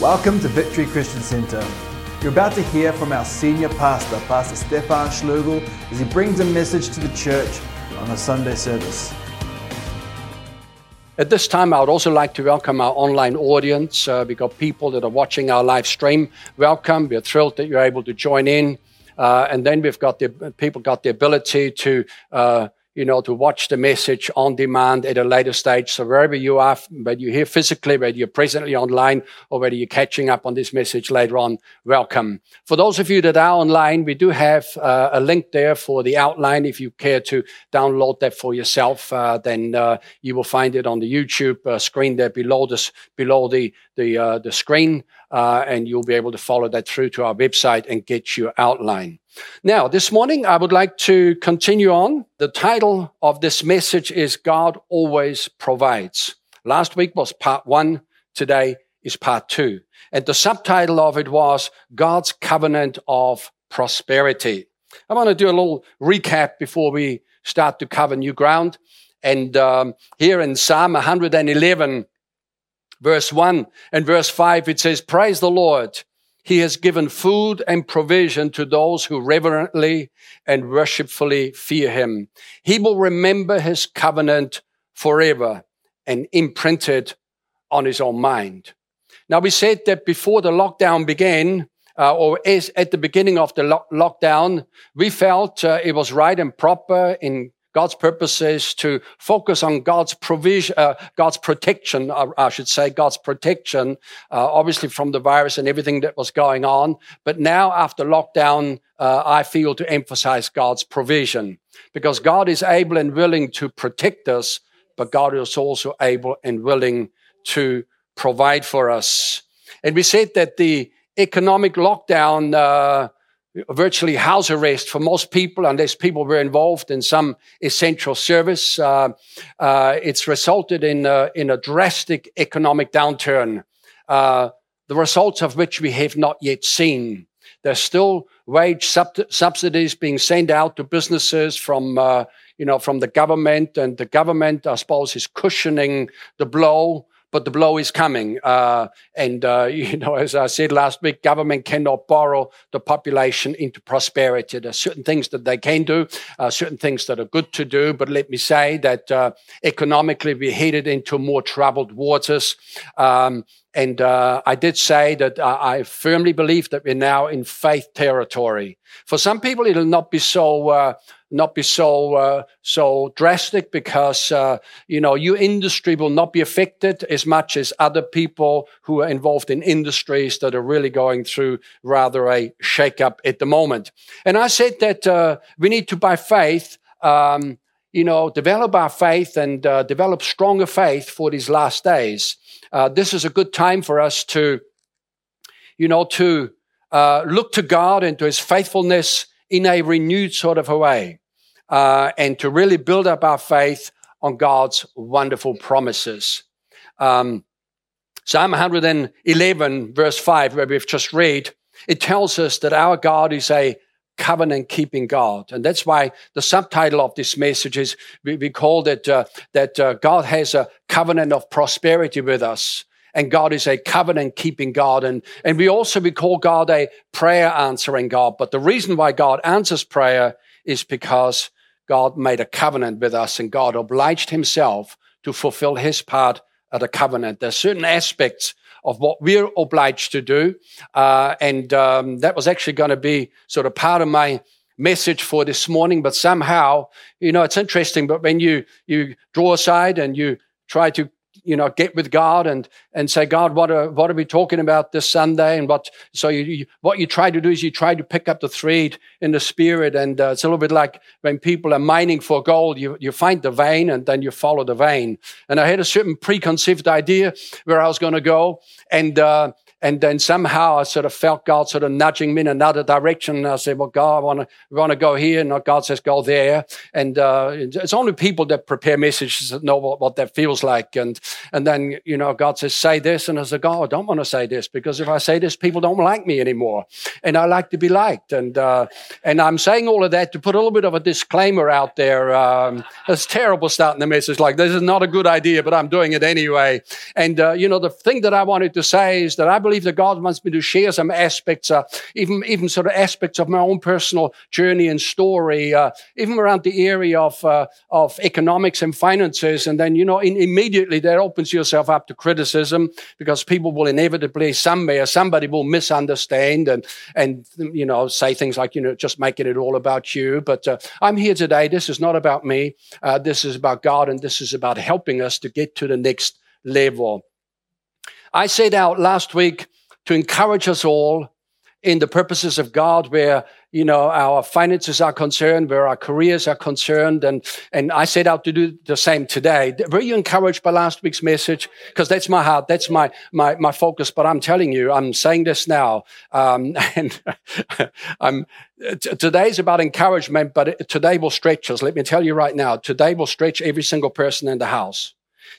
Welcome to Victory Christian Center. You're about to hear from our senior pastor, Pastor Stefan Schlugel, as he brings a message to the church on a Sunday service. At this time, I would also like to welcome our online audience. Uh, we got people that are watching our live stream. Welcome. We're thrilled that you're able to join in. Uh, and then we've got the people got the ability to uh, you know, to watch the message on demand at a later stage. So wherever you are, whether you're here physically, whether you're presently online, or whether you're catching up on this message later on, welcome. For those of you that are online, we do have uh, a link there for the outline. If you care to download that for yourself, uh, then uh, you will find it on the YouTube uh, screen there below this, below the the uh, the screen, uh, and you'll be able to follow that through to our website and get your outline. Now, this morning, I would like to continue on. The title of this message is God Always Provides. Last week was part one. Today is part two. And the subtitle of it was God's Covenant of Prosperity. I want to do a little recap before we start to cover new ground. And um, here in Psalm 111, verse 1 and verse 5, it says, Praise the Lord. He has given food and provision to those who reverently and worshipfully fear him. He will remember his covenant forever and imprint it on his own mind. Now, we said that before the lockdown began, uh, or as at the beginning of the lo- lockdown, we felt uh, it was right and proper in God's purpose is to focus on God's provision, uh, God's protection, uh, I should say, God's protection, uh, obviously from the virus and everything that was going on. But now after lockdown, uh, I feel to emphasize God's provision because God is able and willing to protect us, but God is also able and willing to provide for us. And we said that the economic lockdown, uh, virtually house arrest for most people unless people were involved in some essential service. Uh, uh, it's resulted in a, in a drastic economic downturn, uh, the results of which we have not yet seen. There's still wage sub- subsidies being sent out to businesses from, uh, you know, from the government, and the government, I suppose, is cushioning the blow but the blow is coming. Uh, and, uh, you know, as I said last week, government cannot borrow the population into prosperity. There are certain things that they can do, uh, certain things that are good to do. But let me say that uh, economically, we're headed into more troubled waters. Um, and uh, I did say that I firmly believe that we're now in faith territory. For some people, it'll not be so uh, not be so uh, so drastic because uh, you know your industry will not be affected as much as other people who are involved in industries that are really going through rather a shakeup at the moment. And I said that uh, we need to, by faith, um, you know, develop our faith and uh, develop stronger faith for these last days. Uh, this is a good time for us to, you know, to uh, look to God and to His faithfulness in a renewed sort of a way uh, and to really build up our faith on God's wonderful promises. Um, Psalm 111, verse 5, where we've just read, it tells us that our God is a covenant keeping God. And that's why the subtitle of this message is we, we it uh, that uh, God has a covenant of prosperity with us. And God is a covenant keeping God. And, and we also, we call God a prayer answering God. But the reason why God answers prayer is because God made a covenant with us and God obliged himself to fulfill his part of the covenant. There's certain aspects of what we're obliged to do. Uh, and um, that was actually going to be sort of part of my message for this morning. But somehow, you know, it's interesting, but when you, you draw aside and you try to you know, get with God and and say, God, what are what are we talking about this Sunday? And what so you, you what you try to do is you try to pick up the thread in the spirit, and uh, it's a little bit like when people are mining for gold, you you find the vein and then you follow the vein. And I had a certain preconceived idea where I was going to go, and uh, and then somehow I sort of felt God sort of nudging me in another direction. And I said, well, God, I want to, want to go here. And God says, go there. And, uh, it's only people that prepare messages that know what, what that feels like. And. And then, you know, God says, say this. And I said, God, I don't want to say this because if I say this, people don't like me anymore. And I like to be liked. And, uh, and I'm saying all of that to put a little bit of a disclaimer out there. Um, it's terrible starting the message like this is not a good idea, but I'm doing it anyway. And, uh, you know, the thing that I wanted to say is that I believe that God wants me to share some aspects, uh, even, even sort of aspects of my own personal journey and story, uh, even around the area of, uh, of economics and finances. And then, you know, in, immediately that opens yourself up to criticism because people will inevitably, somewhere, somebody will misunderstand and, and, you know, say things like, you know, just making it all about you. But uh, I'm here today. This is not about me. Uh, this is about God and this is about helping us to get to the next level. I said out last week to encourage us all in the purposes of God, where you know our finances are concerned, where our careers are concerned, and and I set out to do the same today. Were you encouraged by last week's message? Because that's my heart, that's my my my focus. But I'm telling you, I'm saying this now, um, and I'm t- today's about encouragement, but it, today will stretch us. Let me tell you right now, today will stretch every single person in the house.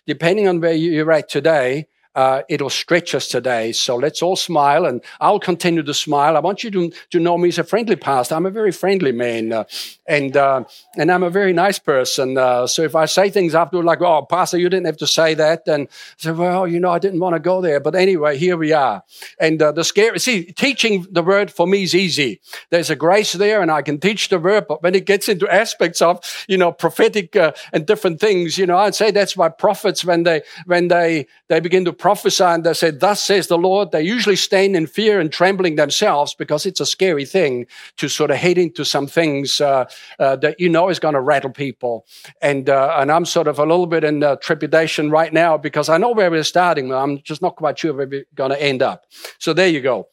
Depending on where you're at today, uh, it'll stretch us today. So let's all smile, and I'll continue to smile. I want you to, to know me as a friendly pastor. I'm a very friendly man, uh, and uh, and I'm a very nice person. Uh, so if I say things after like, "Oh, pastor, you didn't have to say that," then I say, "Well, you know, I didn't want to go there." But anyway, here we are. And uh, the scary, see, teaching the word for me is easy. There's a grace there, and I can teach the word. But when it gets into aspects of you know prophetic uh, and different things, you know, I'd say that's why prophets when they when they they begin to prophesy and they say, Thus says the Lord, they usually stand in fear and trembling themselves because it's a scary thing to sort of head into some things uh, uh, that you know is going to rattle people. And, uh, and I'm sort of a little bit in trepidation right now because I know where we're starting, but I'm just not quite sure where we're going to end up. So there you go.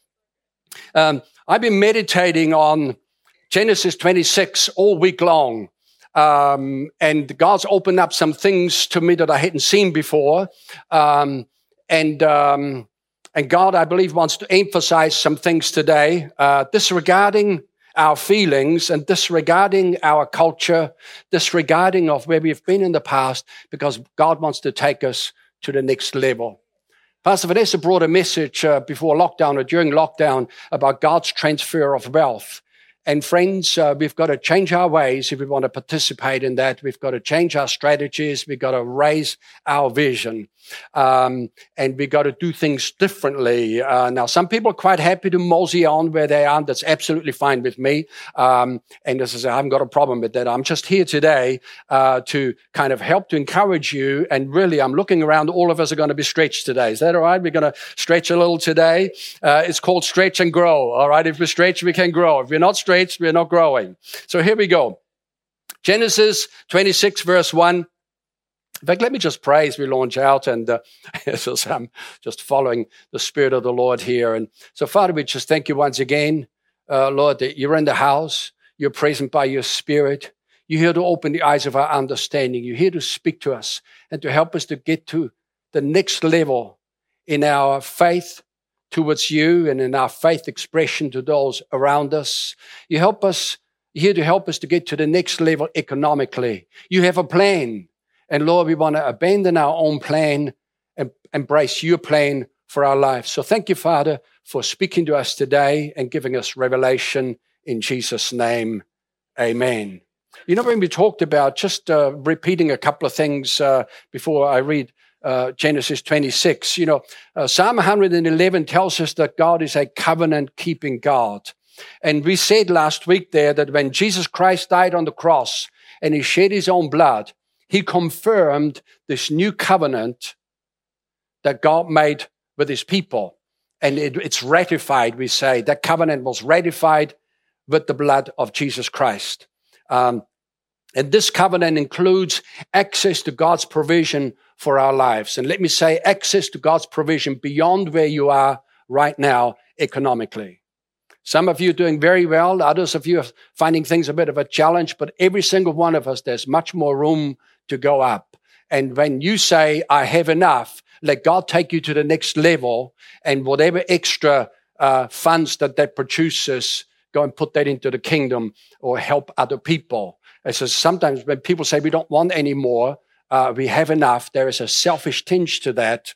Um, I've been meditating on Genesis 26 all week long. Um, and God's opened up some things to me that I hadn't seen before. Um, and um, and God, I believe, wants to emphasize some things today, uh, disregarding our feelings and disregarding our culture, disregarding of where we've been in the past, because God wants to take us to the next level. Pastor Vanessa brought a message uh, before lockdown or during lockdown about God's transfer of wealth. And friends, uh, we've got to change our ways if we want to participate in that. We've got to change our strategies. We've got to raise our vision. Um, and we've got to do things differently. Uh, now, some people are quite happy to mosey on where they are. That's absolutely fine with me. Um, and as I say, I haven't got a problem with that. I'm just here today uh, to kind of help to encourage you. And really, I'm looking around. All of us are going to be stretched today. Is that all right? We're going to stretch a little today. Uh, it's called stretch and grow. All right. If we stretch, we can grow. If we're not stretched, we're not growing. So here we go. Genesis 26, verse 1. In fact, let me just pray as we launch out, and uh, so I'm just following the Spirit of the Lord here. And so, Father, we just thank you once again, uh, Lord, that you're in the house, you're present by your Spirit. You're here to open the eyes of our understanding. You're here to speak to us and to help us to get to the next level in our faith towards you and in our faith expression to those around us. You help us, here to help us to get to the next level economically. You have a plan. And Lord, we want to abandon our own plan and embrace your plan for our lives. So thank you, Father, for speaking to us today and giving us revelation in Jesus' name. Amen. You know, when we talked about just uh, repeating a couple of things uh, before I read uh, Genesis 26. You know, uh, Psalm 111 tells us that God is a covenant keeping God. And we said last week there that when Jesus Christ died on the cross and he shed his own blood, he confirmed this new covenant that God made with his people. And it, it's ratified, we say. That covenant was ratified with the blood of Jesus Christ. Um, and this covenant includes access to God's provision for our lives. And let me say access to God's provision beyond where you are right now economically. Some of you are doing very well. Others of you are finding things a bit of a challenge, but every single one of us, there's much more room to go up. And when you say, I have enough, let God take you to the next level and whatever extra uh, funds that that produces, go and put that into the kingdom or help other people. And so sometimes when people say we don't want any more, uh, we have enough. There is a selfish tinge to that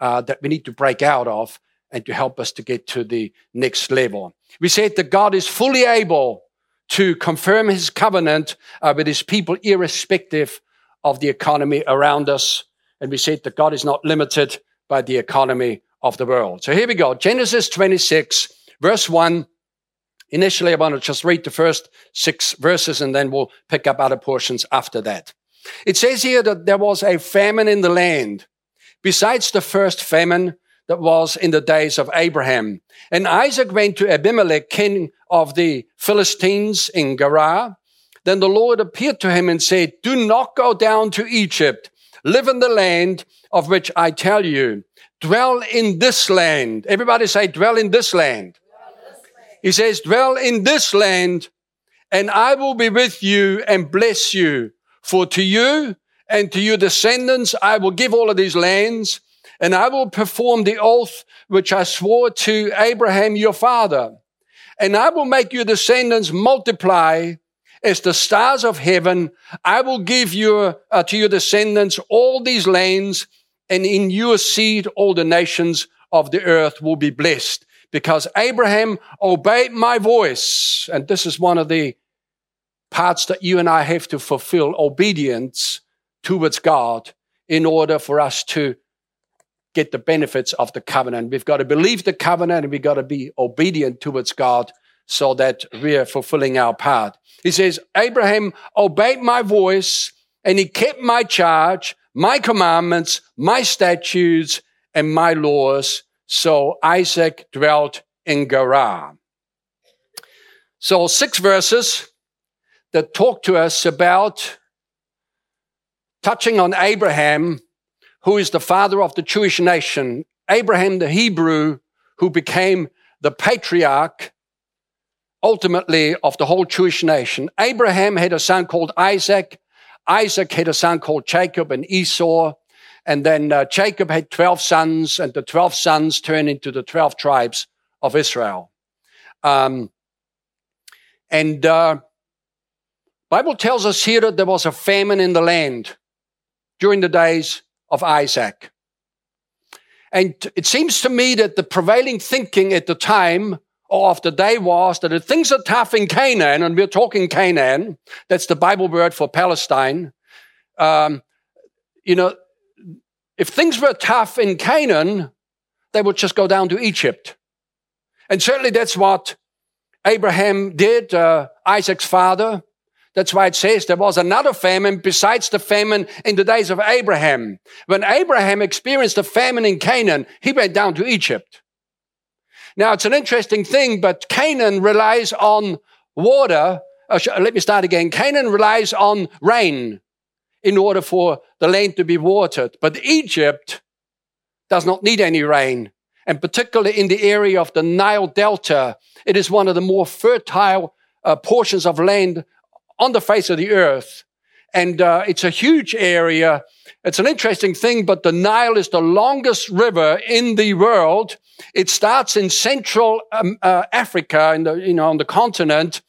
uh, that we need to break out of and to help us to get to the next level. We said that God is fully able to confirm his covenant uh, with his people, irrespective of the economy around us. And we said that God is not limited by the economy of the world. So here we go. Genesis 26, verse 1. Initially, I want to just read the first six verses and then we'll pick up other portions after that. It says here that there was a famine in the land, besides the first famine that was in the days of Abraham. And Isaac went to Abimelech, king of the Philistines in Gerar. Then the Lord appeared to him and said, Do not go down to Egypt. Live in the land of which I tell you. Dwell in this land. Everybody say, dwell in this land. He says, dwell in this land and I will be with you and bless you. For to you and to your descendants, I will give all of these lands and I will perform the oath which I swore to Abraham your father. And I will make your descendants multiply as the stars of heaven. I will give your, uh, to your descendants all these lands and in your seed all the nations of the earth will be blessed because Abraham obeyed my voice. And this is one of the parts that you and I have to fulfill obedience towards God in order for us to get the benefits of the covenant. We've got to believe the covenant and we've got to be obedient towards God so that we're fulfilling our part. He says, Abraham obeyed my voice and he kept my charge, my commandments, my statutes, and my laws. So Isaac dwelt in Gerar. So six verses that talk to us about touching on Abraham who is the father of the Jewish nation, Abraham the Hebrew, who became the patriarch ultimately of the whole Jewish nation. Abraham had a son called Isaac. Isaac had a son called Jacob and Esau. And then uh, Jacob had 12 sons, and the 12 sons turned into the 12 tribes of Israel. Um, and uh, Bible tells us here that there was a famine in the land during the days of Isaac. And it seems to me that the prevailing thinking at the time or of the day was that if things are tough in Canaan, and we're talking Canaan, that's the Bible word for Palestine. Um, you know, if things were tough in Canaan, they would just go down to Egypt. And certainly that's what Abraham did, uh, Isaac's father. That's why it says there was another famine besides the famine in the days of Abraham. When Abraham experienced the famine in Canaan, he went down to Egypt. Now it's an interesting thing, but Canaan relies on water. Uh, let me start again. Canaan relies on rain in order for the land to be watered. But Egypt does not need any rain. And particularly in the area of the Nile Delta, it is one of the more fertile uh, portions of land on the face of the earth. And uh, it's a huge area. It's an interesting thing, but the Nile is the longest river in the world. It starts in Central um, uh, Africa, in the, you know, on the continent.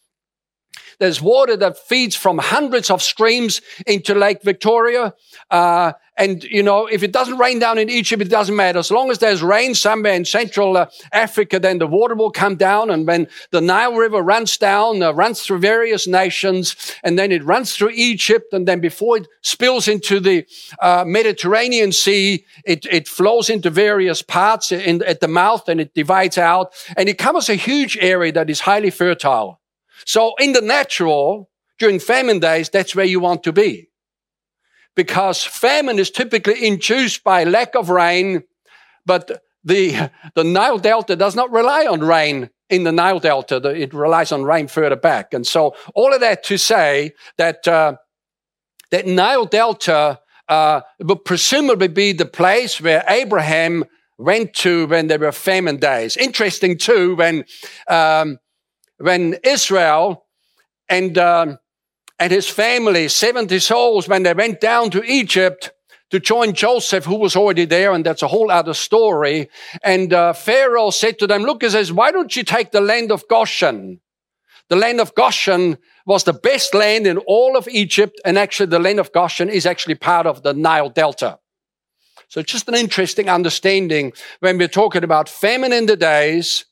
There's water that feeds from hundreds of streams into Lake Victoria. Uh, and, you know, if it doesn't rain down in Egypt, it doesn't matter. As long as there's rain somewhere in Central uh, Africa, then the water will come down. And when the Nile River runs down, uh, runs through various nations, and then it runs through Egypt, and then before it spills into the uh, Mediterranean Sea, it, it flows into various parts in, at the mouth and it divides out, and it covers a huge area that is highly fertile. So in the natural, during famine days, that's where you want to be because famine is typically induced by lack of rain, but the, the Nile Delta does not rely on rain in the Nile Delta. It relies on rain further back. And so all of that to say that, uh, that Nile Delta uh, would presumably be the place where Abraham went to when there were famine days. Interesting too, when, um, when Israel and, um, and his family, 70 souls, when they went down to Egypt to join Joseph, who was already there, and that's a whole other story. And uh, Pharaoh said to them, look, he says, why don't you take the land of Goshen? The land of Goshen was the best land in all of Egypt, and actually the land of Goshen is actually part of the Nile Delta. So just an interesting understanding when we're talking about famine in the days.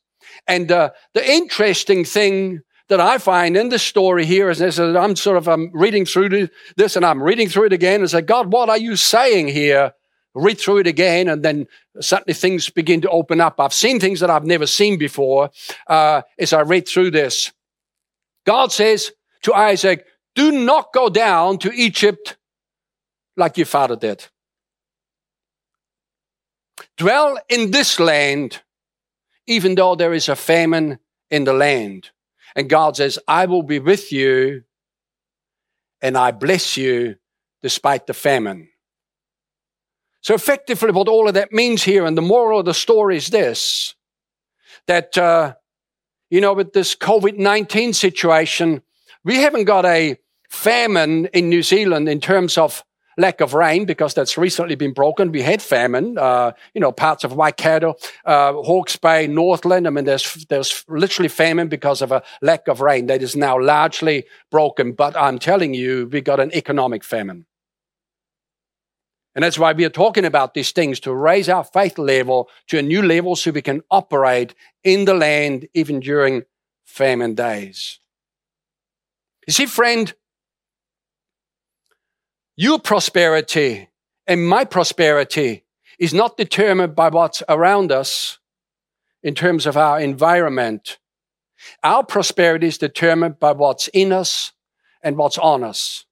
And uh, the interesting thing that I find in the story here is, is that I'm sort of I'm reading through this and I'm reading through it again and say, God, what are you saying here? Read through it again, and then suddenly things begin to open up. I've seen things that I've never seen before uh, as I read through this. God says to Isaac, Do not go down to Egypt like your father did. Dwell in this land, even though there is a famine in the land. And God says, I will be with you and I bless you despite the famine. So effectively, what all of that means here, and the moral of the story is this, that, uh, you know, with this COVID-19 situation, we haven't got a famine in New Zealand in terms of lack of rain because that's recently been broken. We had famine, uh, you know, parts of Waikato, uh, Hawke's Bay, Northland. I mean, there's, there's literally famine because of a lack of rain that is now largely broken. But I'm telling you, we got an economic famine. And that's why we are talking about these things to raise our faith level to a new level so we can operate in the land even during famine days. You see, friend, your prosperity and my prosperity is not determined by what's around us in terms of our environment. Our prosperity is determined by what's in us and what's on us.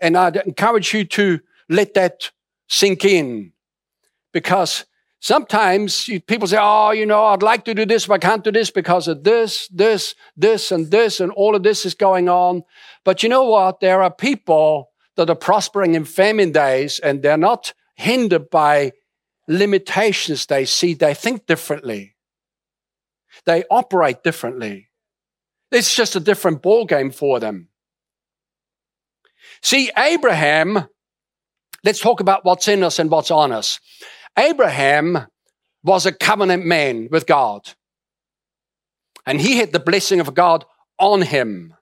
And I'd encourage you to let that sink in because Sometimes people say, oh, you know, I'd like to do this, but I can't do this because of this, this, this, and this, and all of this is going on. But you know what? There are people that are prospering in famine days and they're not hindered by limitations they see. They think differently. They operate differently. It's just a different ball game for them. See, Abraham, let's talk about what's in us and what's on us. Abraham was a covenant man with God. And he had the blessing of God on him.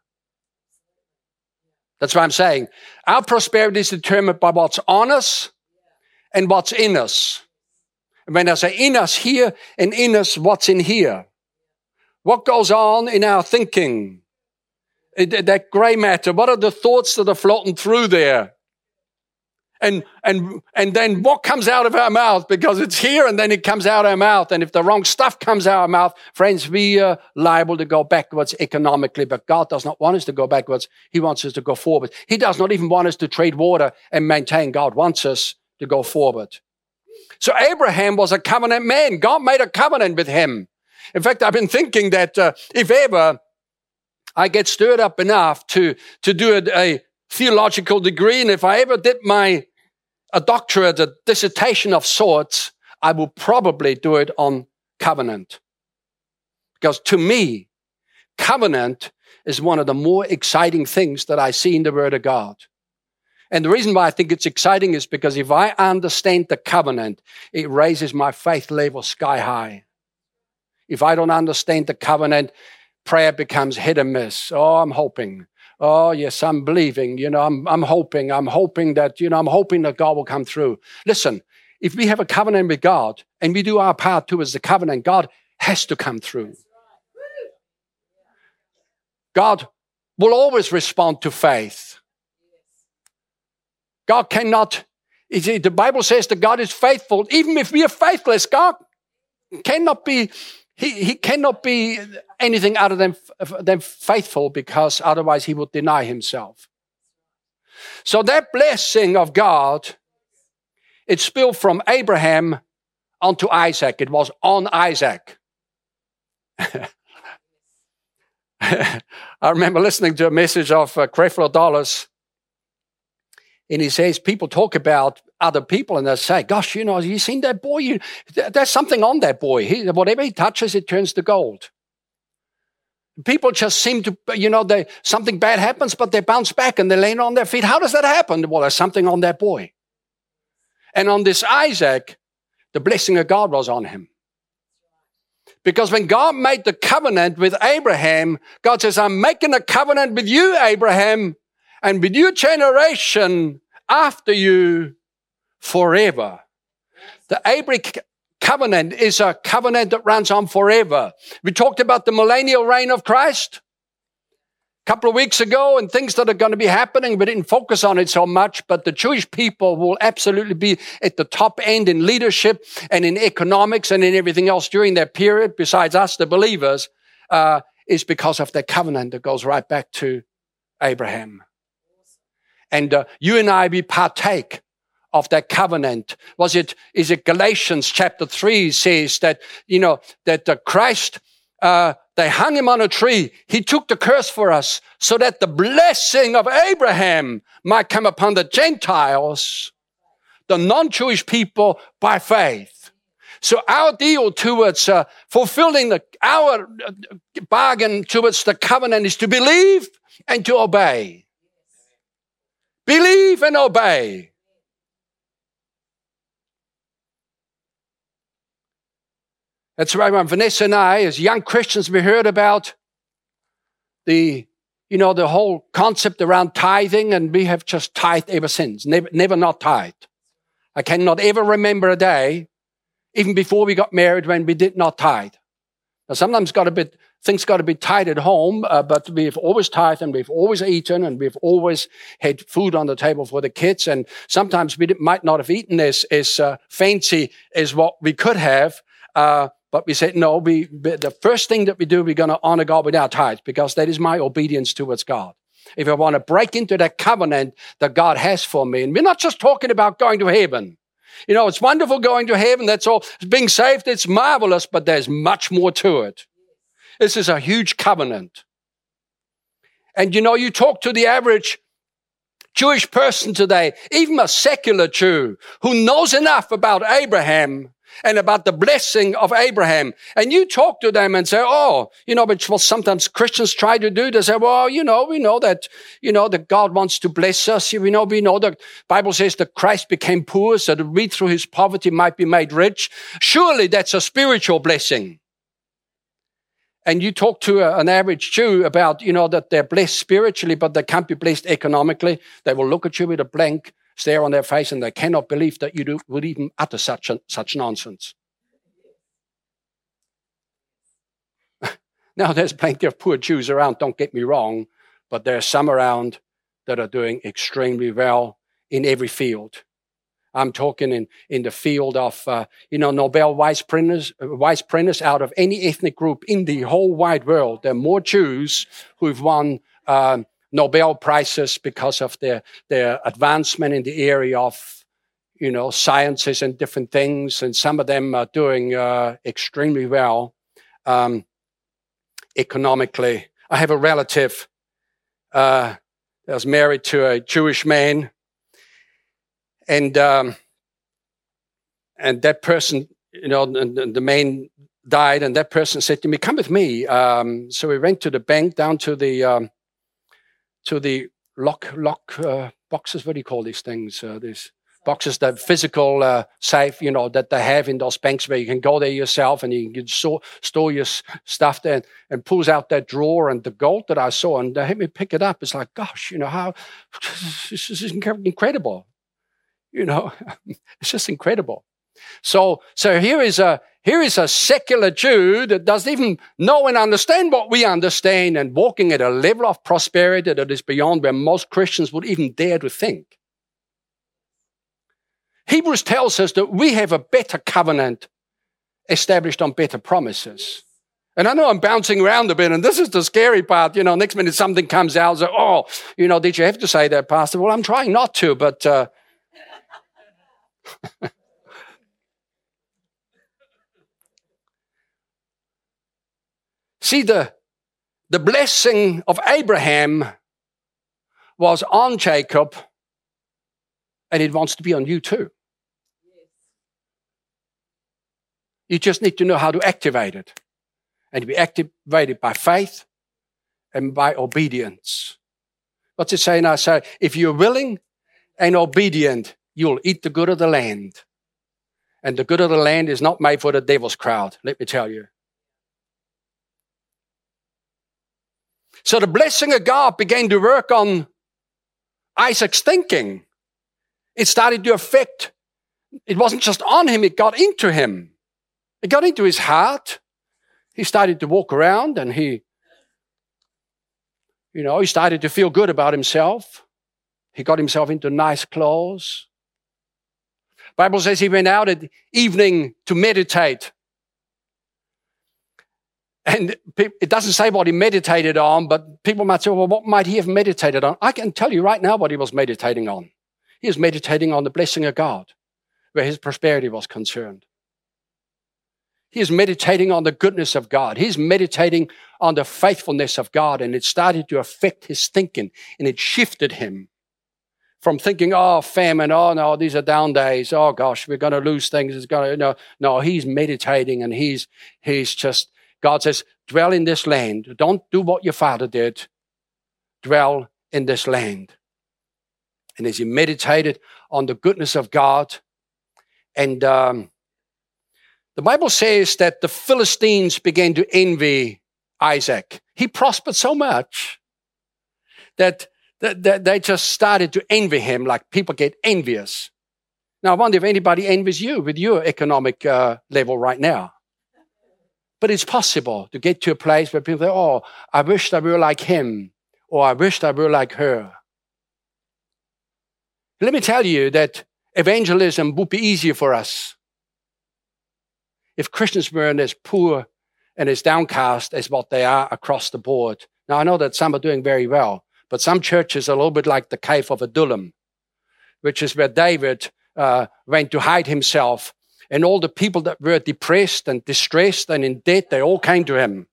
That's what I'm saying. Our prosperity is determined by what's on us and what's in us. And when I say in us here and in us, what's in here? What goes on in our thinking? That gray matter, what are the thoughts that are floating through there? And and and then what comes out of our mouth? Because it's here and then it comes out our mouth. And if the wrong stuff comes out our mouth friends we are liable to go backwards economically. But god does not want us to go backwards. He wants us to go forward. He does not even want us to trade water and maintain. God wants us to go forward. So abraham was a covenant man. God made a covenant with him. In fact i've been thinking that uh, if ever I get stirred up enough to, to do a, a theological degree. And if I ever did my a doctorate, a dissertation of sorts, I will probably do it on covenant. Because to me, covenant is one of the more exciting things that I see in the Word of God. And the reason why I think it's exciting is because if I understand the covenant, it raises my faith level sky high. If I don't understand the covenant, prayer becomes hit and miss. Oh, I'm hoping. Oh, yes, I'm believing. You know, I'm, I'm hoping. I'm hoping that, you know, I'm hoping that God will come through. Listen, if we have a covenant with God and we do our part towards the covenant, God has to come through. God will always respond to faith. God cannot, see the Bible says that God is faithful. Even if we are faithless, God cannot be he, he cannot be anything other than, than faithful because otherwise he would deny himself. So that blessing of God, it spilled from Abraham onto Isaac. It was on Isaac. I remember listening to a message of uh, Creflo Dollar, and he says people talk about other people and they say, gosh, you know, you seen that boy? You, there's something on that boy. He, whatever he touches, it turns to gold. People just seem to, you know, they, something bad happens, but they bounce back and they land on their feet. How does that happen? Well, there's something on that boy. And on this Isaac, the blessing of God was on him. Because when God made the covenant with Abraham, God says, I'm making a covenant with you, Abraham, and with your generation after you forever. The Abraham covenant is a covenant that runs on forever. We talked about the millennial reign of Christ a couple of weeks ago and things that are going to be happening. We didn't focus on it so much, but the Jewish people will absolutely be at the top end in leadership and in economics and in everything else during that period, besides us, the believers, uh, is because of the covenant that goes right back to Abraham. And uh, you and I, we partake of that covenant. Was it, is it Galatians chapter three says that, you know, that uh, Christ, uh, they hung him on a tree. He took the curse for us so that the blessing of Abraham might come upon the Gentiles, the non-Jewish people by faith. So our deal towards uh, fulfilling the, our uh, bargain towards the covenant is to believe and to obey. Believe and obey. That's right, when Vanessa and I, as young Christians, we heard about the, you know, the whole concept around tithing, and we have just tithed ever since. Never, never not tithed. I cannot ever remember a day, even before we got married, when we did not tithe. Now, sometimes got a bit, things got to be tight at home, uh, but we've always tithed and we've always eaten and we've always had food on the table for the kids. And sometimes we might not have eaten as, as uh, fancy as what we could have. Uh, but we said, no, we, the first thing that we do, we're going to honor God with our tithes because that is my obedience towards God. If I want to break into that covenant that God has for me, and we're not just talking about going to heaven. You know, it's wonderful going to heaven. That's all. Being saved, it's marvelous, but there's much more to it. This is a huge covenant. And you know, you talk to the average Jewish person today, even a secular Jew who knows enough about Abraham and about the blessing of Abraham. And you talk to them and say, oh, you know, which what sometimes Christians try to do. They say, well, you know, we know that, you know, that God wants to bless us. We know, we know that Bible says that Christ became poor so that we through his poverty might be made rich. Surely that's a spiritual blessing. And you talk to a, an average Jew about, you know, that they're blessed spiritually, but they can't be blessed economically. They will look at you with a blank stare on their face and they cannot believe that you do, would even utter such, a, such nonsense. now, there's plenty of poor Jews around, don't get me wrong, but there are some around that are doing extremely well in every field. I'm talking in, in the field of, uh, you know, Nobel Vice Wize Preneurs out of any ethnic group in the whole wide world. There are more Jews who've won um, Nobel Prizes because of their, their advancement in the area of, you know, sciences and different things. And some of them are doing uh, extremely well um, economically. I have a relative uh, that was married to a Jewish man. And, um, and that person, you know, the, the man died, and that person said to me, "Come with me." Um, so we went to the bank down to the um, to the lock lock uh, boxes. What do you call these things? Uh, these boxes, the physical uh, safe, you know, that they have in those banks where you can go there yourself and you can store, store your stuff there and, and pulls out that drawer and the gold that I saw and they had me pick it up. It's like, gosh, you know, how this is incredible. You know, it's just incredible. So, so here is a, here is a secular Jew that doesn't even know and understand what we understand and walking at a level of prosperity that is beyond where most Christians would even dare to think. Hebrews tells us that we have a better covenant established on better promises. And I know I'm bouncing around a bit, and this is the scary part. You know, next minute something comes out, so, oh, you know, did you have to say that, Pastor? Well, I'm trying not to, but. Uh, See, the, the blessing of Abraham was on Jacob, and it wants to be on you too. You just need to know how to activate it. And be activated by faith and by obedience. What's it saying? now? Say, if you're willing and obedient, you'll eat the good of the land. And the good of the land is not made for the devil's crowd, let me tell you. So the blessing of God began to work on Isaac's thinking. It started to affect, it wasn't just on him, it got into him. It got into his heart. He started to walk around and he, you know, he started to feel good about himself. He got himself into nice clothes. Bible says he went out at evening to meditate. And it doesn't say what he meditated on, but people might say, well, what might he have meditated on? I can tell you right now what he was meditating on. He was meditating on the blessing of God, where his prosperity was concerned. He is meditating on the goodness of God. He's meditating on the faithfulness of God, and it started to affect his thinking, and it shifted him from thinking, oh, famine, oh, no, these are down days, oh, gosh, we're going to lose things. It's going to, no, no, he's meditating and he's, he's just, God says, dwell in this land. Don't do what your father did. Dwell in this land. And as he meditated on the goodness of God, and um, the Bible says that the Philistines began to envy Isaac. He prospered so much that they just started to envy him like people get envious. Now, I wonder if anybody envies you with your economic uh, level right now. But it's possible to get to a place where people say, oh, I wish I were like him, or I wish I were like her. Let me tell you that evangelism would be easier for us if Christians weren't as poor and as downcast as what they are across the board. Now, I know that some are doing very well, but some churches are a little bit like the cave of Adullam, which is where David uh, went to hide himself. And all the people that were depressed and distressed and in debt, they all came to him.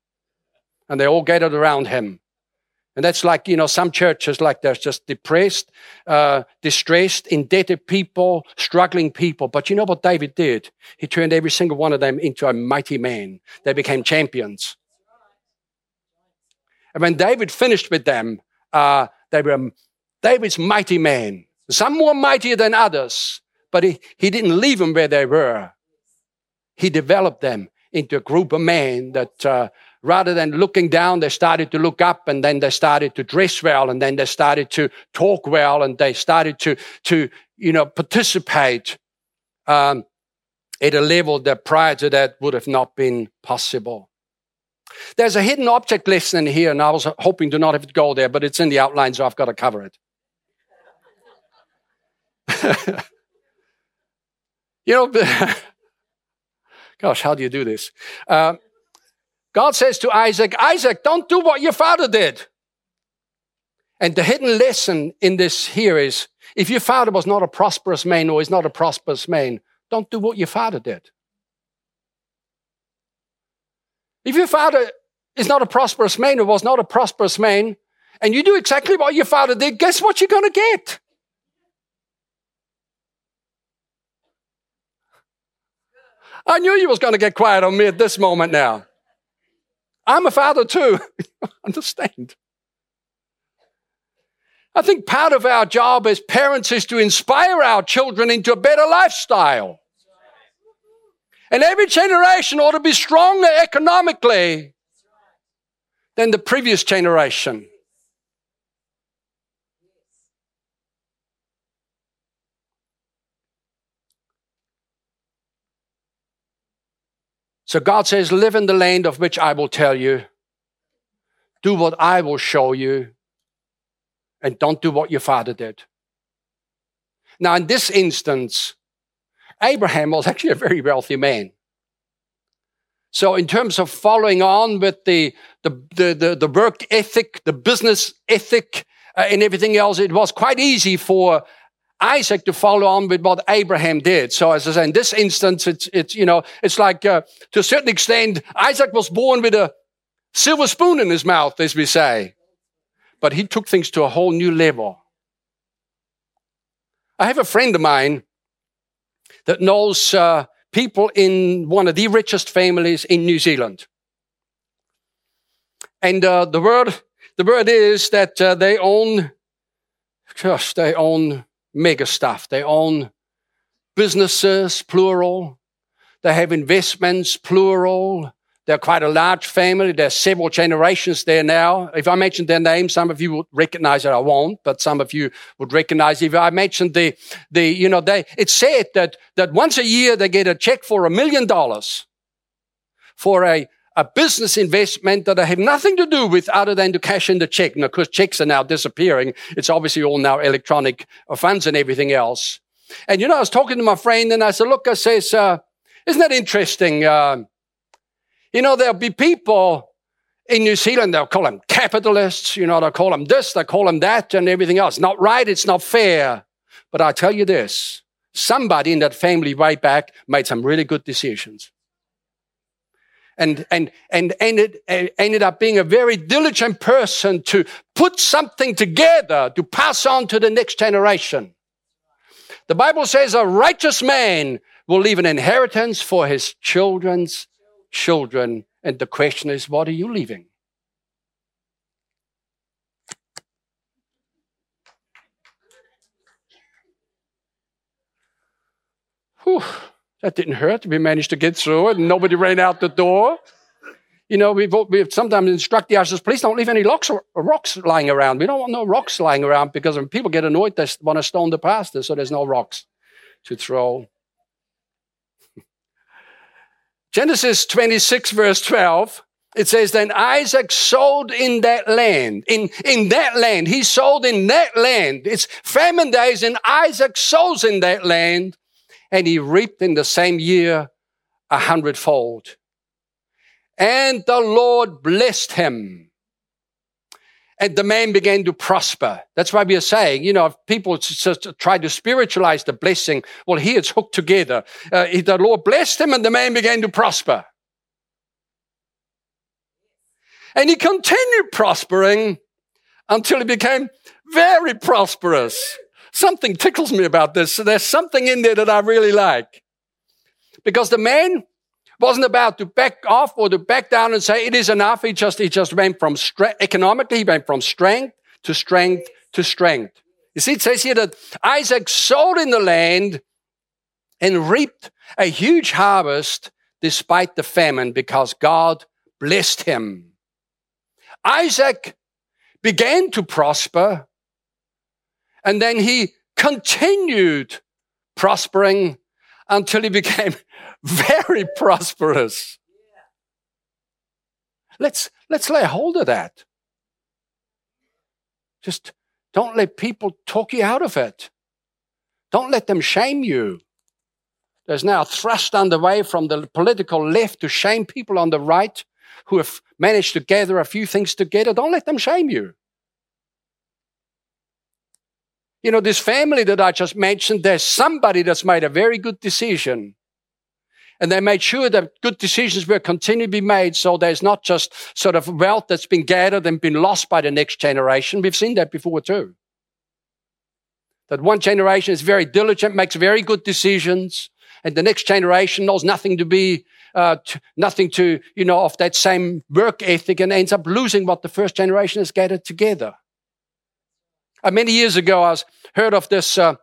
And they all gathered around him. And that's like, you know, some churches like there's just depressed, uh, distressed, indebted people, struggling people. But you know what David did? He turned every single one of them into a mighty man. They became champions. And when David finished with them, uh, they were David's mighty men, some more mightier than others, but he, he didn't leave them where they were. He developed them into a group of men that uh, rather than looking down, they started to look up and then they started to dress well and then they started to talk well and they started to, to you know, participate um, at a level that prior to that would have not been possible. There's a hidden object lesson here, and I was hoping to not have to go there, but it's in the outline, so I've got to cover it. you know, gosh, how do you do this? Uh, God says to Isaac, Isaac, don't do what your father did. And the hidden lesson in this here is if your father was not a prosperous man or is not a prosperous man, don't do what your father did. If your father is not a prosperous man or was not a prosperous man, and you do exactly what your father did, guess what you're going to get? I knew you was going to get quiet on me at this moment now. I'm a father too. Understand? I think part of our job as parents is to inspire our children into a better lifestyle. And every generation ought to be stronger economically than the previous generation. So God says, Live in the land of which I will tell you, do what I will show you, and don't do what your father did. Now, in this instance, Abraham was actually a very wealthy man. So in terms of following on with the, the, the, the, the work ethic, the business ethic, uh, and everything else, it was quite easy for Isaac to follow on with what Abraham did. So as I say, in this instance, it's, it's, you know, it's like, uh, to a certain extent, Isaac was born with a silver spoon in his mouth, as we say. But he took things to a whole new level. I have a friend of mine that knows uh, people in one of the richest families in New Zealand. And uh, the word the word is that uh, they own, gosh, they own mega stuff. They own businesses, plural. They have investments, plural. They they're quite a large family. There's several generations there now. If I mention their name, some of you would recognize it. I won't, but some of you would recognize. If I mentioned the, the, you know, they, it's said that, that once a year they get a check for a million dollars for a, a business investment that I have nothing to do with other than to cash in the check. And of course, checks are now disappearing. It's obviously all now electronic funds and everything else. And you know, I was talking to my friend and I said, look, I says, uh, isn't that interesting? Uh, you know, there'll be people in New Zealand, they'll call them capitalists, you know, they'll call them this, they'll call them that, and everything else. Not right, it's not fair. But I tell you this somebody in that family way back made some really good decisions and, and, and ended, ended up being a very diligent person to put something together to pass on to the next generation. The Bible says a righteous man will leave an inheritance for his children's children. And the question is, what are you leaving? Whew. That didn't hurt. We managed to get through it, and nobody ran out the door. You know, we've sometimes instruct the ushers, please don't leave any rocks, rocks lying around. We don't want no rocks lying around because when people get annoyed, they want to stone the pastor, so there's no rocks to throw. Genesis 26, verse 12, it says, Then Isaac sold in that land. In, in that land. He sold in that land. It's famine days, and Isaac sows in that land and he reaped in the same year a hundredfold. And the Lord blessed him. And the man began to prosper. That's why we are saying, you know, if people just try to spiritualize the blessing, well, here it's hooked together. Uh, the Lord blessed him and the man began to prosper. And he continued prospering until he became very prosperous. Something tickles me about this. So there's something in there that I really like. Because the man wasn't about to back off or to back down and say it is enough. He just, he just went from strength, economically, he went from strength to strength to strength. You see, it says here that Isaac sowed in the land and reaped a huge harvest despite the famine because God blessed him. Isaac began to prosper and then he continued prospering until he became very prosperous. Let's, let's lay hold of that. Just don't let people talk you out of it. Don't let them shame you. There's now a thrust underway from the political left to shame people on the right who have managed to gather a few things together. Don't let them shame you. You know, this family that I just mentioned, there's somebody that's made a very good decision. And they made sure that good decisions were continually made so there's not just sort of wealth that's been gathered and been lost by the next generation. We've seen that before too. That one generation is very diligent, makes very good decisions, and the next generation knows nothing to be, uh, nothing to, you know, of that same work ethic and ends up losing what the first generation has gathered together. Uh, many years ago, I was heard of this uh,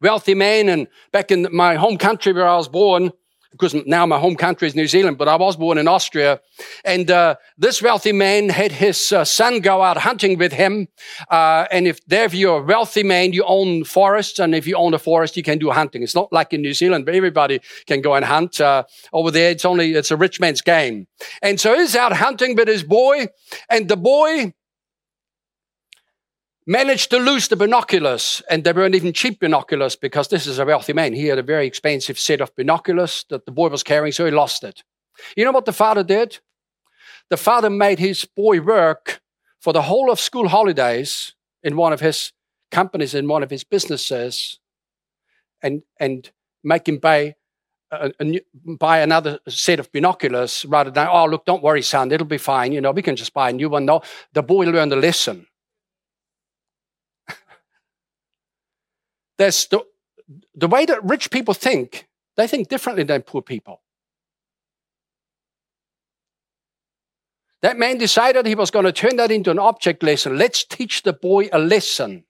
wealthy man, and back in my home country where I was born, because now my home country is New Zealand, but I was born in Austria. And uh, this wealthy man had his uh, son go out hunting with him. Uh, and if there, if you're a wealthy man, you own forests, and if you own a forest, you can do hunting. It's not like in New Zealand, where everybody can go and hunt. Uh, over there, it's only it's a rich man's game. And so he's out hunting with his boy, and the boy managed to lose the binoculars, and they weren't even cheap binoculars because this is a wealthy man. He had a very expensive set of binoculars that the boy was carrying, so he lost it. You know what the father did? The father made his boy work for the whole of school holidays in one of his companies, in one of his businesses, and, and make him buy a, a, buy another set of binoculars rather than, oh, look, don't worry, son, it'll be fine. You know, we can just buy a new one. No, the boy learned a lesson. There's the, the way that rich people think, they think differently than poor people. That man decided he was going to turn that into an object lesson. Let's teach the boy a lesson.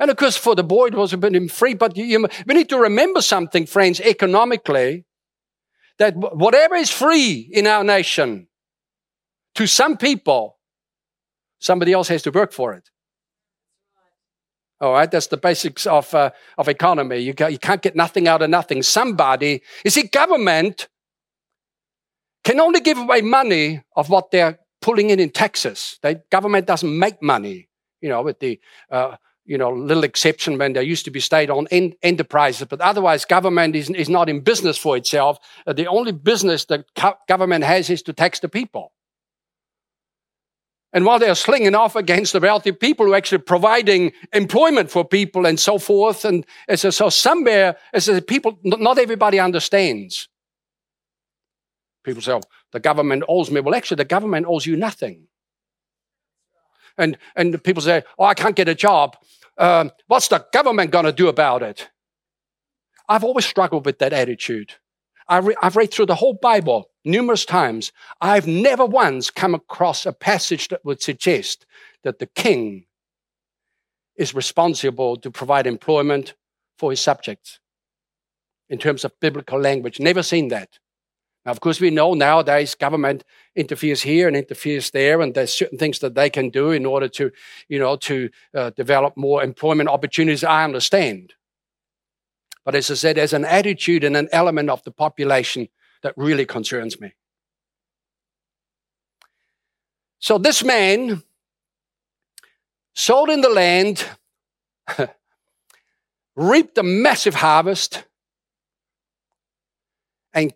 And of course, for the boy, it was a bit free, but you, you, we need to remember something, friends, economically. that whatever is free in our nation, to some people, somebody else has to work for it. All right, that's the basics of, uh, of economy. You, you can't get nothing out of nothing. Somebody, you see, government can only give away money of what they're pulling in in taxes. The government doesn't make money, you know, with the, uh, you know, little exception when there used to be state-owned en- enterprises. But otherwise, government is, is not in business for itself. Uh, the only business that co- government has is to tax the people. And while they're slinging off against the wealthy people who are actually providing employment for people and so forth, and so, so somewhere, as people, not everybody understands. People say, oh, the government owes me. Well, actually, the government owes you nothing. And, and people say, oh, I can't get a job. Um, what's the government going to do about it? I've always struggled with that attitude. I I've read through the whole Bible numerous times. I've never once come across a passage that would suggest that the king is responsible to provide employment for his subjects in terms of biblical language. Never seen that. Now, of course, we know nowadays government interferes here and interferes there, and there's certain things that they can do in order to, you know, to uh, develop more employment opportunities. I understand. But as I said, as an attitude and an element of the population that really concerns me. So this man sowed in the land, reaped a massive harvest, and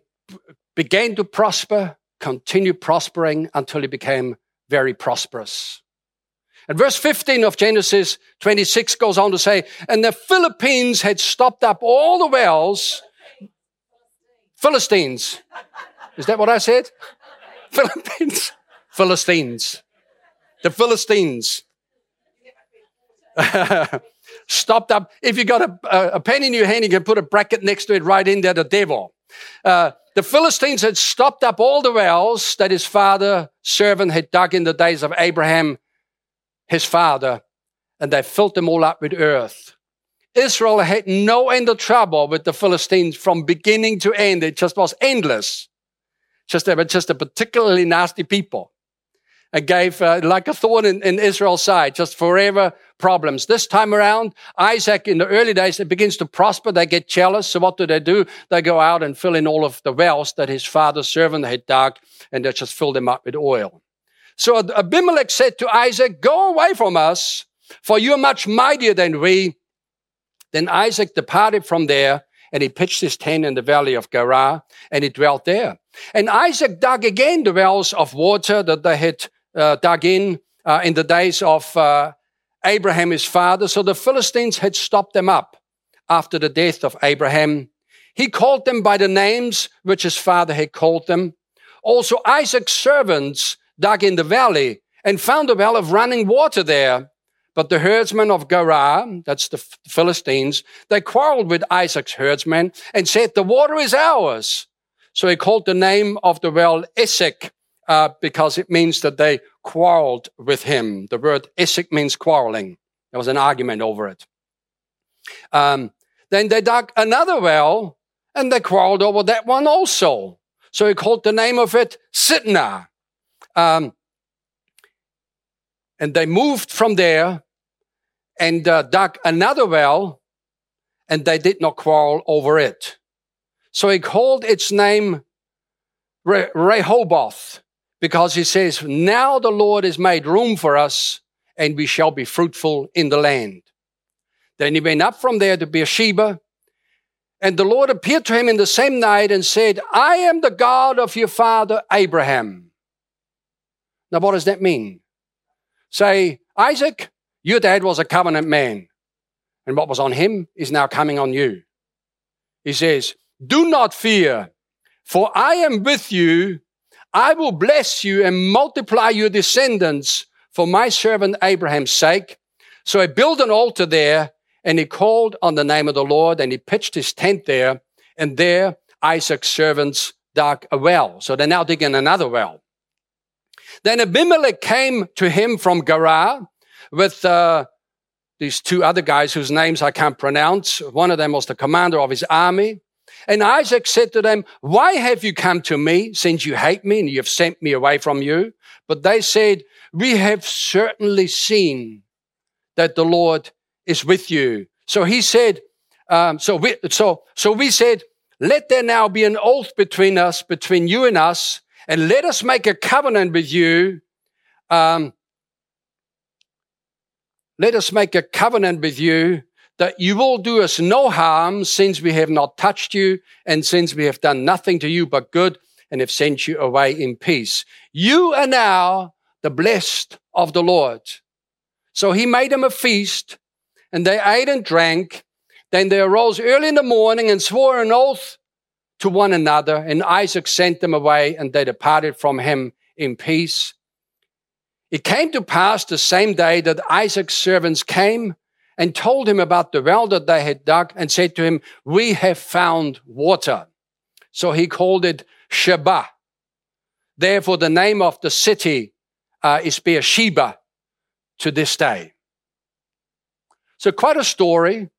began to prosper, continued prospering until he became very prosperous. And verse 15 of Genesis 26 goes on to say, and the Philippines had stopped up all the wells. Philistines. Is that what I said? Philippines. Philistines. The Philistines. stopped up. If you got a, a, pen in your hand, you can put a bracket next to it right in there, the devil. Uh, the Philistines had stopped up all the wells that his father servant had dug in the days of Abraham his father, and they filled them all up with earth. Israel had no end of trouble with the Philistines from beginning to end. It just was endless. Just they were just a particularly nasty people. It gave uh, like a thorn in, in Israel's side, just forever problems. This time around, Isaac in the early days, it begins to prosper. They get jealous. So what do they do? They go out and fill in all of the wells that his father's servant had dug and they just fill them up with oil. So Abimelech said to Isaac, Go away from us, for you are much mightier than we. Then Isaac departed from there, and he pitched his tent in the valley of Gerar, and he dwelt there. And Isaac dug again the wells of water that they had uh, dug in uh, in the days of uh, Abraham his father. So the Philistines had stopped them up after the death of Abraham. He called them by the names which his father had called them. Also Isaac's servants dug in the valley and found a well of running water there. But the herdsmen of Gerar, that's the Philistines, they quarreled with Isaac's herdsmen and said, the water is ours. So he called the name of the well Esek, uh, because it means that they quarreled with him. The word Esek means quarreling. There was an argument over it. Um, then they dug another well and they quarreled over that one also. So he called the name of it Sitnah. Um, and they moved from there and uh, dug another well, and they did not quarrel over it. So he called its name Re- Rehoboth, because he says, Now the Lord has made room for us, and we shall be fruitful in the land. Then he went up from there to Beersheba, and the Lord appeared to him in the same night and said, I am the God of your father Abraham. Now, what does that mean? Say, Isaac, your dad was a covenant man, and what was on him is now coming on you. He says, Do not fear, for I am with you. I will bless you and multiply your descendants for my servant Abraham's sake. So he built an altar there and he called on the name of the Lord and he pitched his tent there. And there Isaac's servants dug a well. So they're now digging another well. Then Abimelech came to him from Gerar with uh, these two other guys whose names I can't pronounce. One of them was the commander of his army. And Isaac said to them, Why have you come to me, since you hate me and you have sent me away from you? But they said, We have certainly seen that the Lord is with you. So he said, um, so we, so, so we said, let there now be an oath between us, between you and us, and let us make a covenant with you. Um, let us make a covenant with you that you will do us no harm since we have not touched you and since we have done nothing to you but good and have sent you away in peace. You are now the blessed of the Lord. So he made them a feast and they ate and drank. Then they arose early in the morning and swore an oath to one another. And Isaac sent them away and they departed from him in peace. It came to pass the same day that Isaac's servants came and told him about the well that they had dug and said to him, We have found water. So he called it Sheba. Therefore, the name of the city uh, is Beersheba to this day. So, quite a story.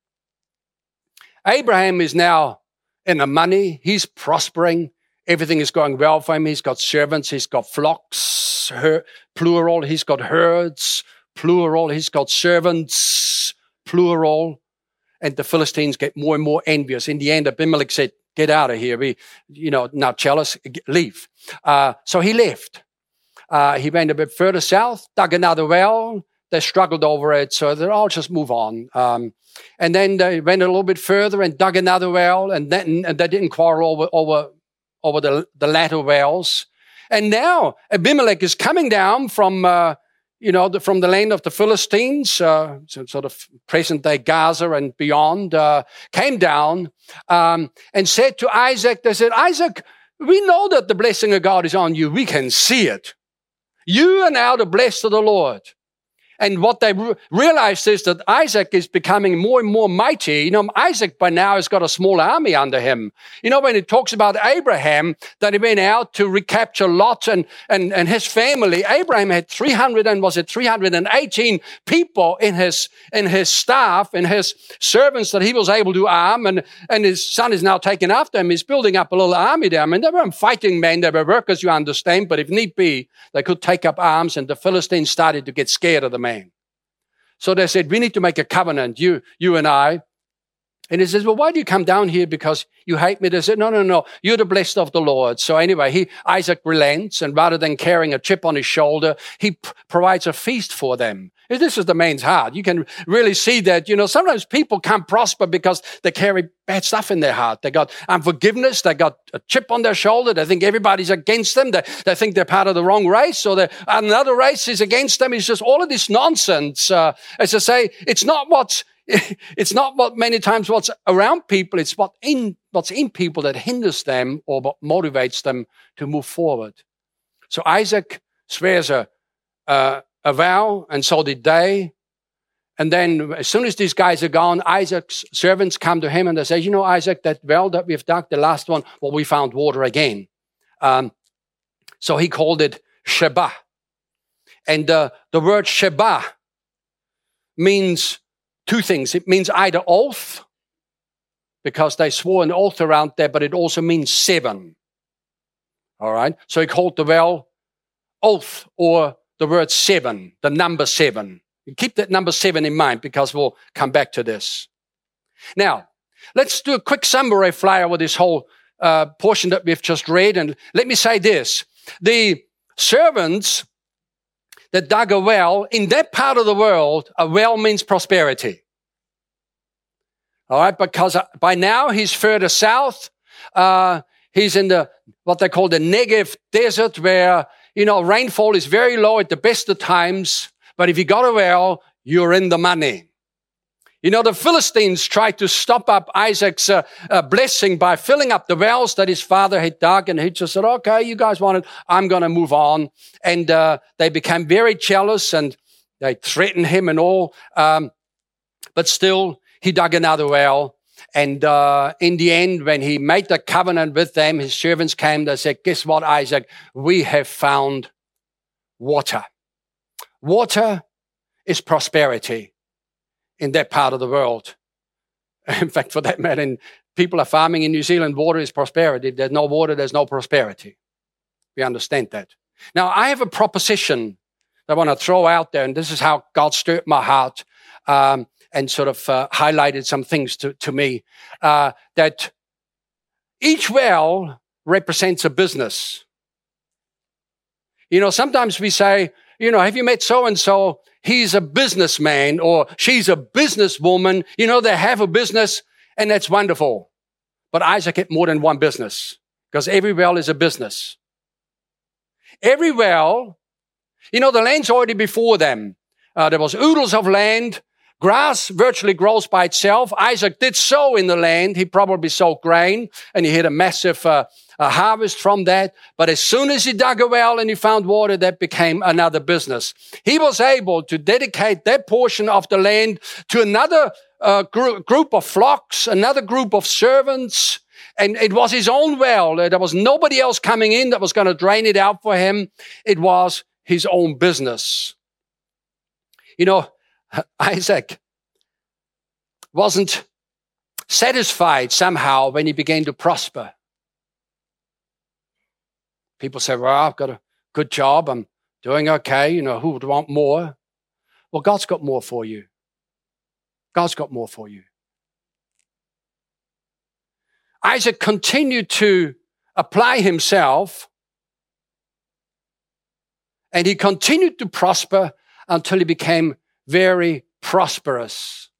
Abraham is now in the money, he's prospering, everything is going well for him. He's got servants, he's got flocks, her, plural, he's got herds, plural, he's got servants, plural. And the Philistines get more and more envious. In the end, Abimelech said, Get out of here. We, you know, not jealous, leave. Uh, so he left. Uh, he went a bit further south, dug another well. They struggled over it, so they I'll just move on. Um, and then they went a little bit further and dug another well, and then and they didn't quarrel over over over the, the latter wells. And now Abimelech is coming down from uh, you know, the, from the land of the Philistines, uh, sort of present day Gaza and beyond, uh, came down um, and said to Isaac, they said, Isaac, we know that the blessing of God is on you. We can see it. You are now the blessed of the Lord. And what they re- realized is that Isaac is becoming more and more mighty. You know, Isaac by now has got a small army under him. You know, when it talks about Abraham, that he went out to recapture Lot and, and, and his family, Abraham had 300 and was it 318 people in his, in his staff, in his servants that he was able to arm. And, and his son is now taking after him. He's building up a little army there. I mean, they weren't fighting men. They were workers, you understand. But if need be, they could take up arms and the Philistines started to get scared of the man. So they said, we need to make a covenant, you, you and I. And he says, well, why do you come down here? Because you hate me. They said, no, no, no. You're the blessed of the Lord. So anyway, he, Isaac relents and rather than carrying a chip on his shoulder, he p- provides a feast for them. This is the man's heart. You can really see that, you know, sometimes people can't prosper because they carry bad stuff in their heart. They got unforgiveness. They got a chip on their shoulder. They think everybody's against them. They, they think they're part of the wrong race or another race is against them. It's just all of this nonsense. Uh, as I say, it's not what's, it's not what many times what's around people. It's what in, what's in people that hinders them or what motivates them to move forward. So Isaac swears a, uh, a vow, and so did they. And then as soon as these guys are gone, Isaac's servants come to him and they say, you know, Isaac, that well that we've dug, the last one, well, we found water again. Um, so he called it Sheba. And uh, the word Sheba means two things. It means either oath, because they swore an oath around there, but it also means seven. All right. So he called the well oath or the word seven, the number seven. keep that number seven in mind because we'll come back to this. Now, let's do a quick summary flyer with this whole uh, portion that we've just read. And let me say this. The servants that dug a well in that part of the world, a well means prosperity. All right, because uh, by now he's further south. Uh, he's in the what they call the Negev desert, where you know, rainfall is very low at the best of times, but if you got a well, you're in the money. You know, the Philistines tried to stop up Isaac's uh, uh, blessing by filling up the wells that his father had dug, and he just said, "Okay, you guys want it? I'm going to move on." And uh, they became very jealous, and they threatened him and all. Um, but still, he dug another well, and uh, in the end, when he made the covenant with them, his servants came. They said, Guess what, Isaac? We have found water. Water is prosperity in that part of the world. In fact, for that matter, people are farming in New Zealand, water is prosperity. There's no water, there's no prosperity. We understand that. Now, I have a proposition that I want to throw out there, and this is how God stirred my heart um, and sort of uh, highlighted some things to, to me uh, that each well represents a business. You know, sometimes we say, you know, have you met so and so? He's a businessman or she's a businesswoman. You know, they have a business and that's wonderful. But Isaac had more than one business because every well is a business. Every well, you know, the land's already before them. Uh, there was oodles of land. Grass virtually grows by itself. Isaac did sow in the land. He probably sowed grain and he had a massive uh, a harvest from that. But as soon as he dug a well and he found water, that became another business. He was able to dedicate that portion of the land to another uh, gr- group of flocks, another group of servants. And it was his own well. There was nobody else coming in that was going to drain it out for him. It was his own business. You know, Isaac wasn't satisfied somehow when he began to prosper. People say, well, I've got a good job. I'm doing okay. You know, who would want more? Well, God's got more for you. God's got more for you. Isaac continued to apply himself and he continued to prosper until he became very prosperous.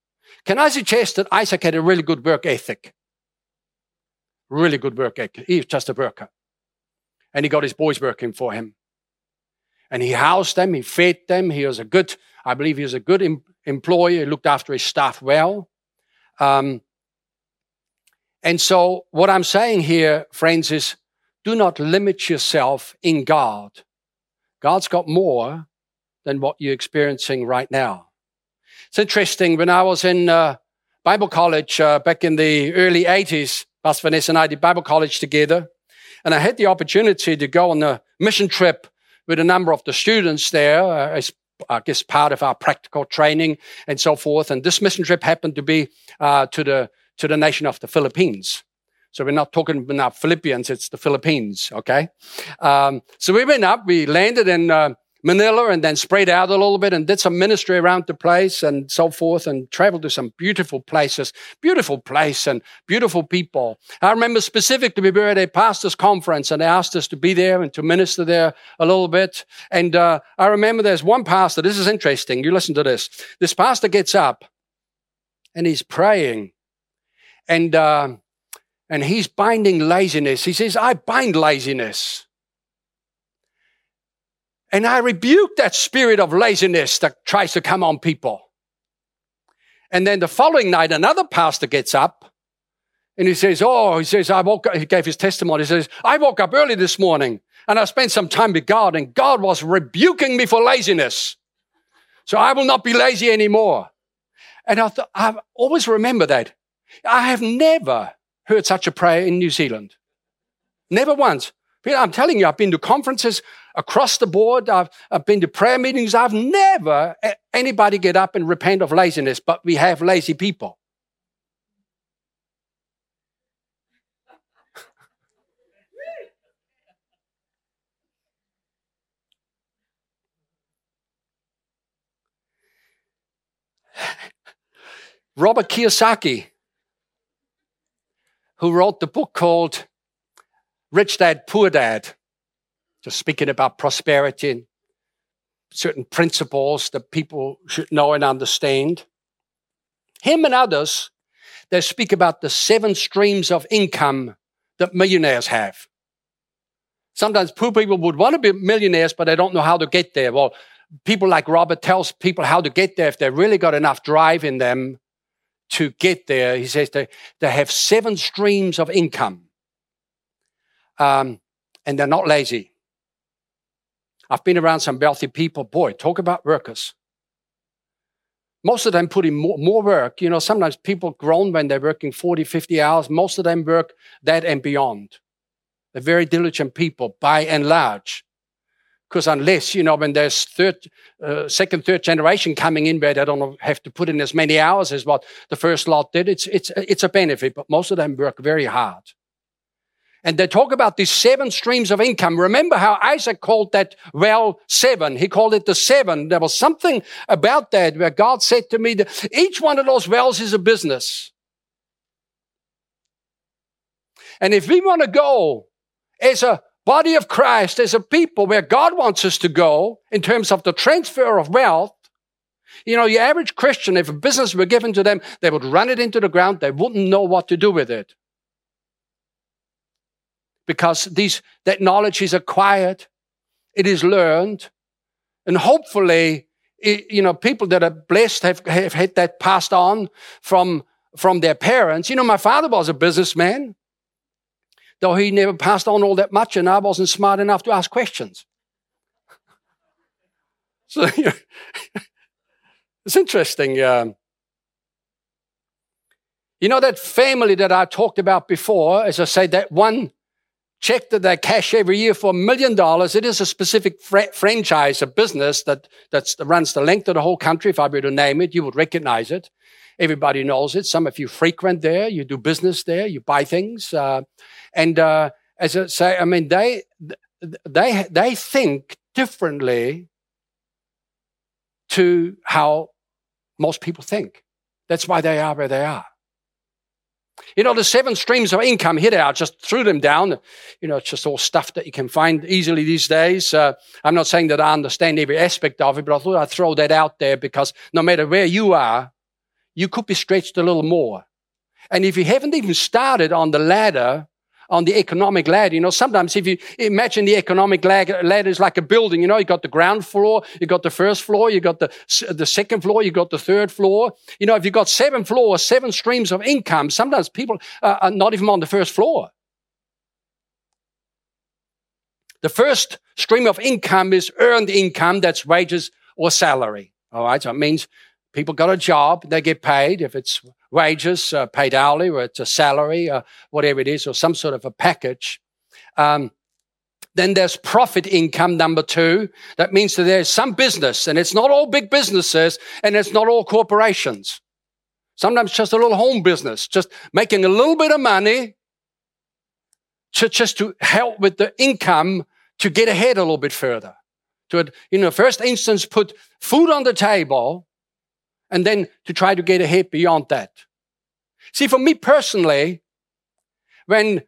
Can I suggest that Isaac had a really good work ethic? Really good work ethic. He was just a worker. And he got his boys working for him. And he housed them, he fed them. He was a good, I believe he was a good em- employee. He looked after his staff well. Um, and so, what I'm saying here, friends, is do not limit yourself in God. God's got more than what you're experiencing right now. It's interesting. When I was in uh, Bible college uh, back in the early 80s, Pastor Vanessa and I did Bible college together. And I had the opportunity to go on a mission trip with a number of the students there uh, as I guess part of our practical training and so forth. And this mission trip happened to be uh, to the to the nation of the Philippines. So we're not talking about Philippians; it's the Philippines. Okay. Um, so we went up. We landed in uh, Manila and then spread out a little bit and did some ministry around the place and so forth and traveled to some beautiful places, beautiful place and beautiful people. I remember specifically we were at a pastor's conference and they asked us to be there and to minister there a little bit. And uh, I remember there's one pastor, this is interesting. You listen to this. This pastor gets up and he's praying and, uh, and he's binding laziness. He says, I bind laziness. And I rebuke that spirit of laziness that tries to come on people. And then the following night, another pastor gets up and he says, Oh, he says, I woke up, he gave his testimony. He says, I woke up early this morning and I spent some time with God and God was rebuking me for laziness. So I will not be lazy anymore. And I thought, I always remember that. I have never heard such a prayer in New Zealand. Never once. I'm telling you, I've been to conferences across the board. I've, I've been to prayer meetings. I've never anybody get up and repent of laziness, but we have lazy people. Robert Kiyosaki, who wrote the book called Rich Dad, Poor Dad, just speaking about prosperity and certain principles that people should know and understand. Him and others, they speak about the seven streams of income that millionaires have. Sometimes poor people would want to be millionaires, but they don't know how to get there. Well, people like Robert tells people how to get there if they really got enough drive in them to get there. He says they, they have seven streams of income um, and they're not lazy. I've been around some wealthy people. Boy, talk about workers. Most of them put in more, more, work. You know, sometimes people groan when they're working 40, 50 hours. Most of them work that and beyond. They're very diligent people by and large Because unless, you know, when there's third, uh, second, third generation coming in where they don't have to put in as many hours as what the first lot did, it's, it's, it's a benefit, but most of them work very hard. And they talk about these seven streams of income. Remember how Isaac called that well seven. He called it the seven. There was something about that where God said to me that each one of those wells is a business. And if we want to go as a body of Christ, as a people where God wants us to go in terms of the transfer of wealth, you know, your average Christian, if a business were given to them, they would run it into the ground. They wouldn't know what to do with it. Because these, that knowledge is acquired, it is learned, and hopefully, it, you know, people that are blessed have, have had that passed on from, from their parents. You know, my father was a businessman though he never passed on all that much and I wasn't smart enough to ask questions. so you know, it's interesting. Um, you know that family that I talked about before, as I say, that one check that they cash every year for a million dollars. It is a specific fr- franchise, a business that that runs the length of the whole country. If I were to name it, you would recognize it. Everybody knows it. Some of you frequent there, you do business there, you buy things. Uh, and uh, as I say, I mean, they, they, they think differently to how most people think. That's why they are where they are. You know, the seven streams of income they are, just threw them down. You know, it's just all stuff that you can find easily these days. Uh, I'm not saying that I understand every aspect of it, but I thought I'd throw that out there because no matter where you are, you could be stretched a little more. And if you haven't even started on the ladder, on the economic ladder, you know, sometimes if you imagine the economic ladder is like a building, you know, you got the ground floor, you got the first floor, you got the, the second floor, you got the third floor. You know, if you've got seven floors, seven streams of income, sometimes people uh, are not even on the first floor. The first stream of income is earned income, that's wages or salary. All right. So it means People got a job, they get paid. If it's wages, uh, paid hourly, or it's a salary, or uh, whatever it is, or some sort of a package. Um, then there's profit income, number two. That means that there's some business, and it's not all big businesses, and it's not all corporations. Sometimes just a little home business, just making a little bit of money to, just to help with the income to get ahead a little bit further. To, in the first instance, put food on the table and then to try to get ahead beyond that. See, for me personally, when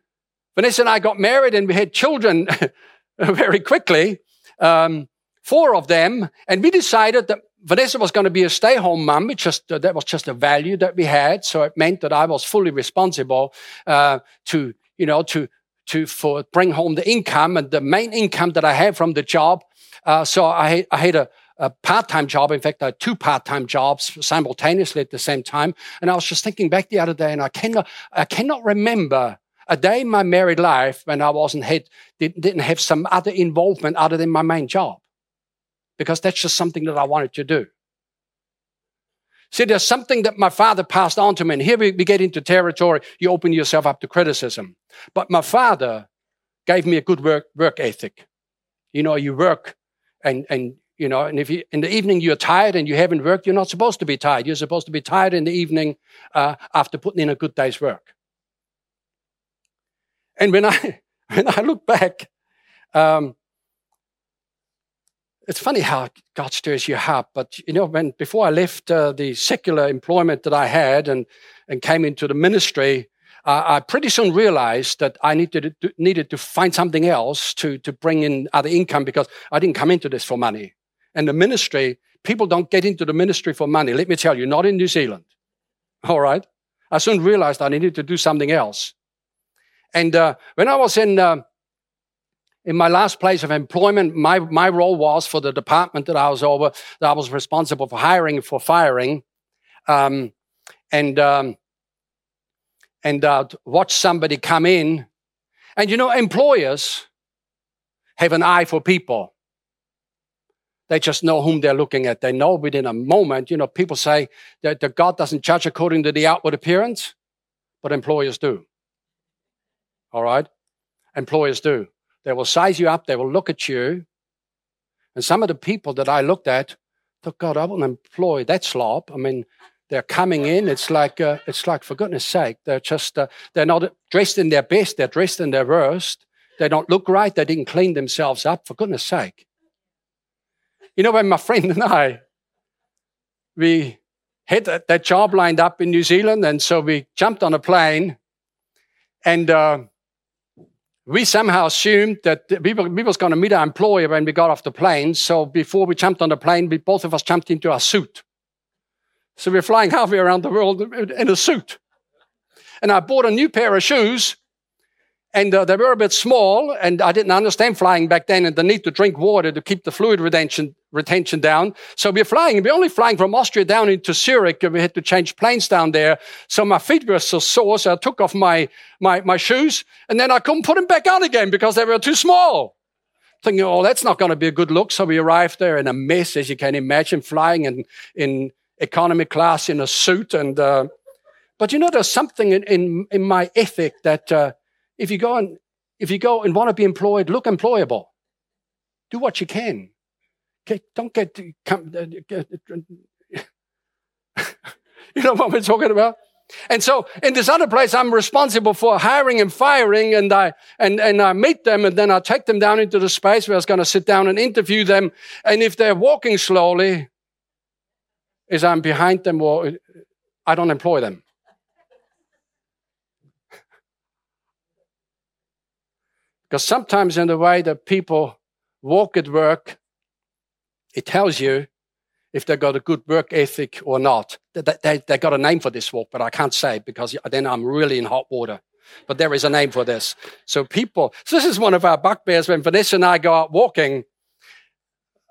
Vanessa and I got married and we had children very quickly, um, four of them, and we decided that Vanessa was going to be a stay-home mom. It just uh, that was just a value that we had, so it meant that I was fully responsible uh, to you know to to for bring home the income and the main income that I had from the job. Uh, so I, I had a, a part-time job. In fact, I had two part-time jobs simultaneously at the same time. And I was just thinking back the other day, and I cannot, I cannot remember a day in my married life when I wasn't had, didn't have some other involvement other than my main job, because that's just something that I wanted to do. See, there's something that my father passed on to me, and here we, we get into territory. You open yourself up to criticism. But my father gave me a good work work ethic. You know, you work and and you know, and if you, in the evening you're tired and you haven't worked, you're not supposed to be tired. You're supposed to be tired in the evening uh, after putting in a good day's work. And when I, when I look back, um, it's funny how God stirs your heart. But you know, when before I left uh, the secular employment that I had and and came into the ministry, uh, I pretty soon realized that I needed to, needed to find something else to to bring in other income because I didn't come into this for money. And the ministry, people don't get into the ministry for money. Let me tell you, not in New Zealand. All right. I soon realized I needed to do something else. And uh, when I was in uh, in my last place of employment, my my role was for the department that I was over. That I was responsible for hiring, for firing, um, and um, and uh, watch somebody come in. And you know, employers have an eye for people. They just know whom they're looking at. They know within a moment. You know, people say that, God doesn't judge according to the outward appearance, but employers do. All right? Employers do. They will size you up. They will look at you. And some of the people that I looked at, thought, God, I wouldn't employ that slob. I mean, they're coming in. It's like, uh, it's like, for goodness sake, they're just, uh, they're not dressed in their best. They're dressed in their worst. They don't look right. They didn't clean themselves up. For goodness sake. You know, when my friend and I, we had that, job lined up in New Zealand, and so we jumped on a plane, and uh, we somehow assumed that we, were, we was going to meet our employer when we got off the plane. So before we jumped on the plane, we both of us jumped into our suit. So we're flying halfway around the world in a suit. And I bought a new pair of shoes and uh, they were a bit small, and I didn't understand flying back then and the need to drink water to keep the fluid retention, retention down. So we're flying, we're only flying from Austria down into Zurich, and we had to change planes down there. So my feet were so sore, so I took off my, my, my shoes, and then I couldn't put them back on again because they were too small. Thinking, oh, that's not going to be a good look. So we arrived there in a mess, as you can imagine, flying in, in economy class in a suit. And, uh, but you know, there's something in, in, in my ethic that, uh, if you go and if you go and want to be employed, look employable. Do what you can. Okay, don't get, come, uh, get you know what we're talking about. And so in this other place, I'm responsible for hiring and firing, and I and and I meet them, and then I take them down into the space where I was going to sit down and interview them. And if they're walking slowly, is I'm behind them, or I don't employ them. Because sometimes in the way that people walk at work, it tells you if they've got a good work ethic or not. They, they, got a name for this walk, but I can't say because then I'm really in hot water. But there is a name for this. So people, so this is one of our bugbears when Vanessa and I go out walking.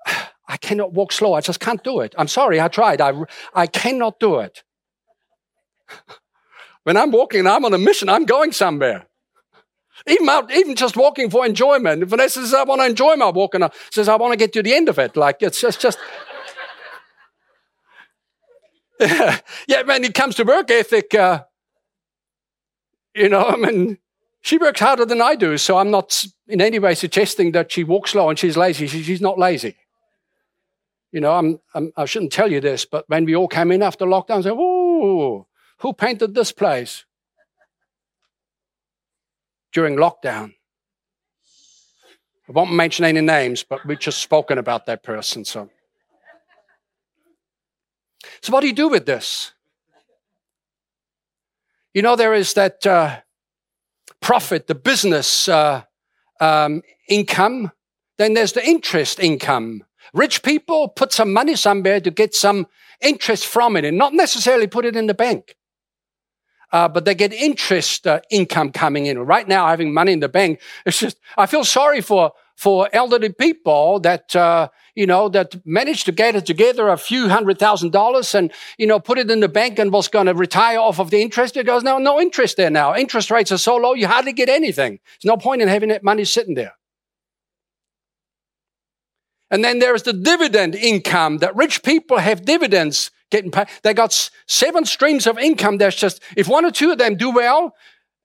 I cannot walk slow. I just can't do it. I'm sorry. I tried. I, I cannot do it. when I'm walking, and I'm on a mission. I'm going somewhere. Even out, even just walking for enjoyment. Vanessa says, I want to enjoy my walk, and I says, I want to get to the end of it. Like it's just, just. yeah, when it comes to work ethic, uh, you know, I mean, she works harder than I do, so I'm not in any way suggesting that she walks slow and she's lazy. She, she's not lazy. You know, I'm, I'm, I should not tell you this, but when we all came in after lockdown, I said, "Ooh, who painted this place?" During lockdown. I won't mention any names, but we've just spoken about that person. So, so what do you do with this? You know, there is that uh, profit, the business uh, um, income. Then there's the interest income. Rich people put some money somewhere to get some interest from it and not necessarily put it in the bank uh, but they get interest uh, income coming in. Right now, having money in the bank, it's just, I feel sorry for, for elderly people that, uh, you know, that managed to gather together a few hundred thousand dollars and, you know, put it in the bank and was going to retire off of the interest. It goes, no, no interest there now. Interest rates are so low, you hardly get anything. There's no point in having that money sitting there. And then there's the dividend income that rich people have dividends getting paid. They got seven streams of income. There's just, if one or two of them do well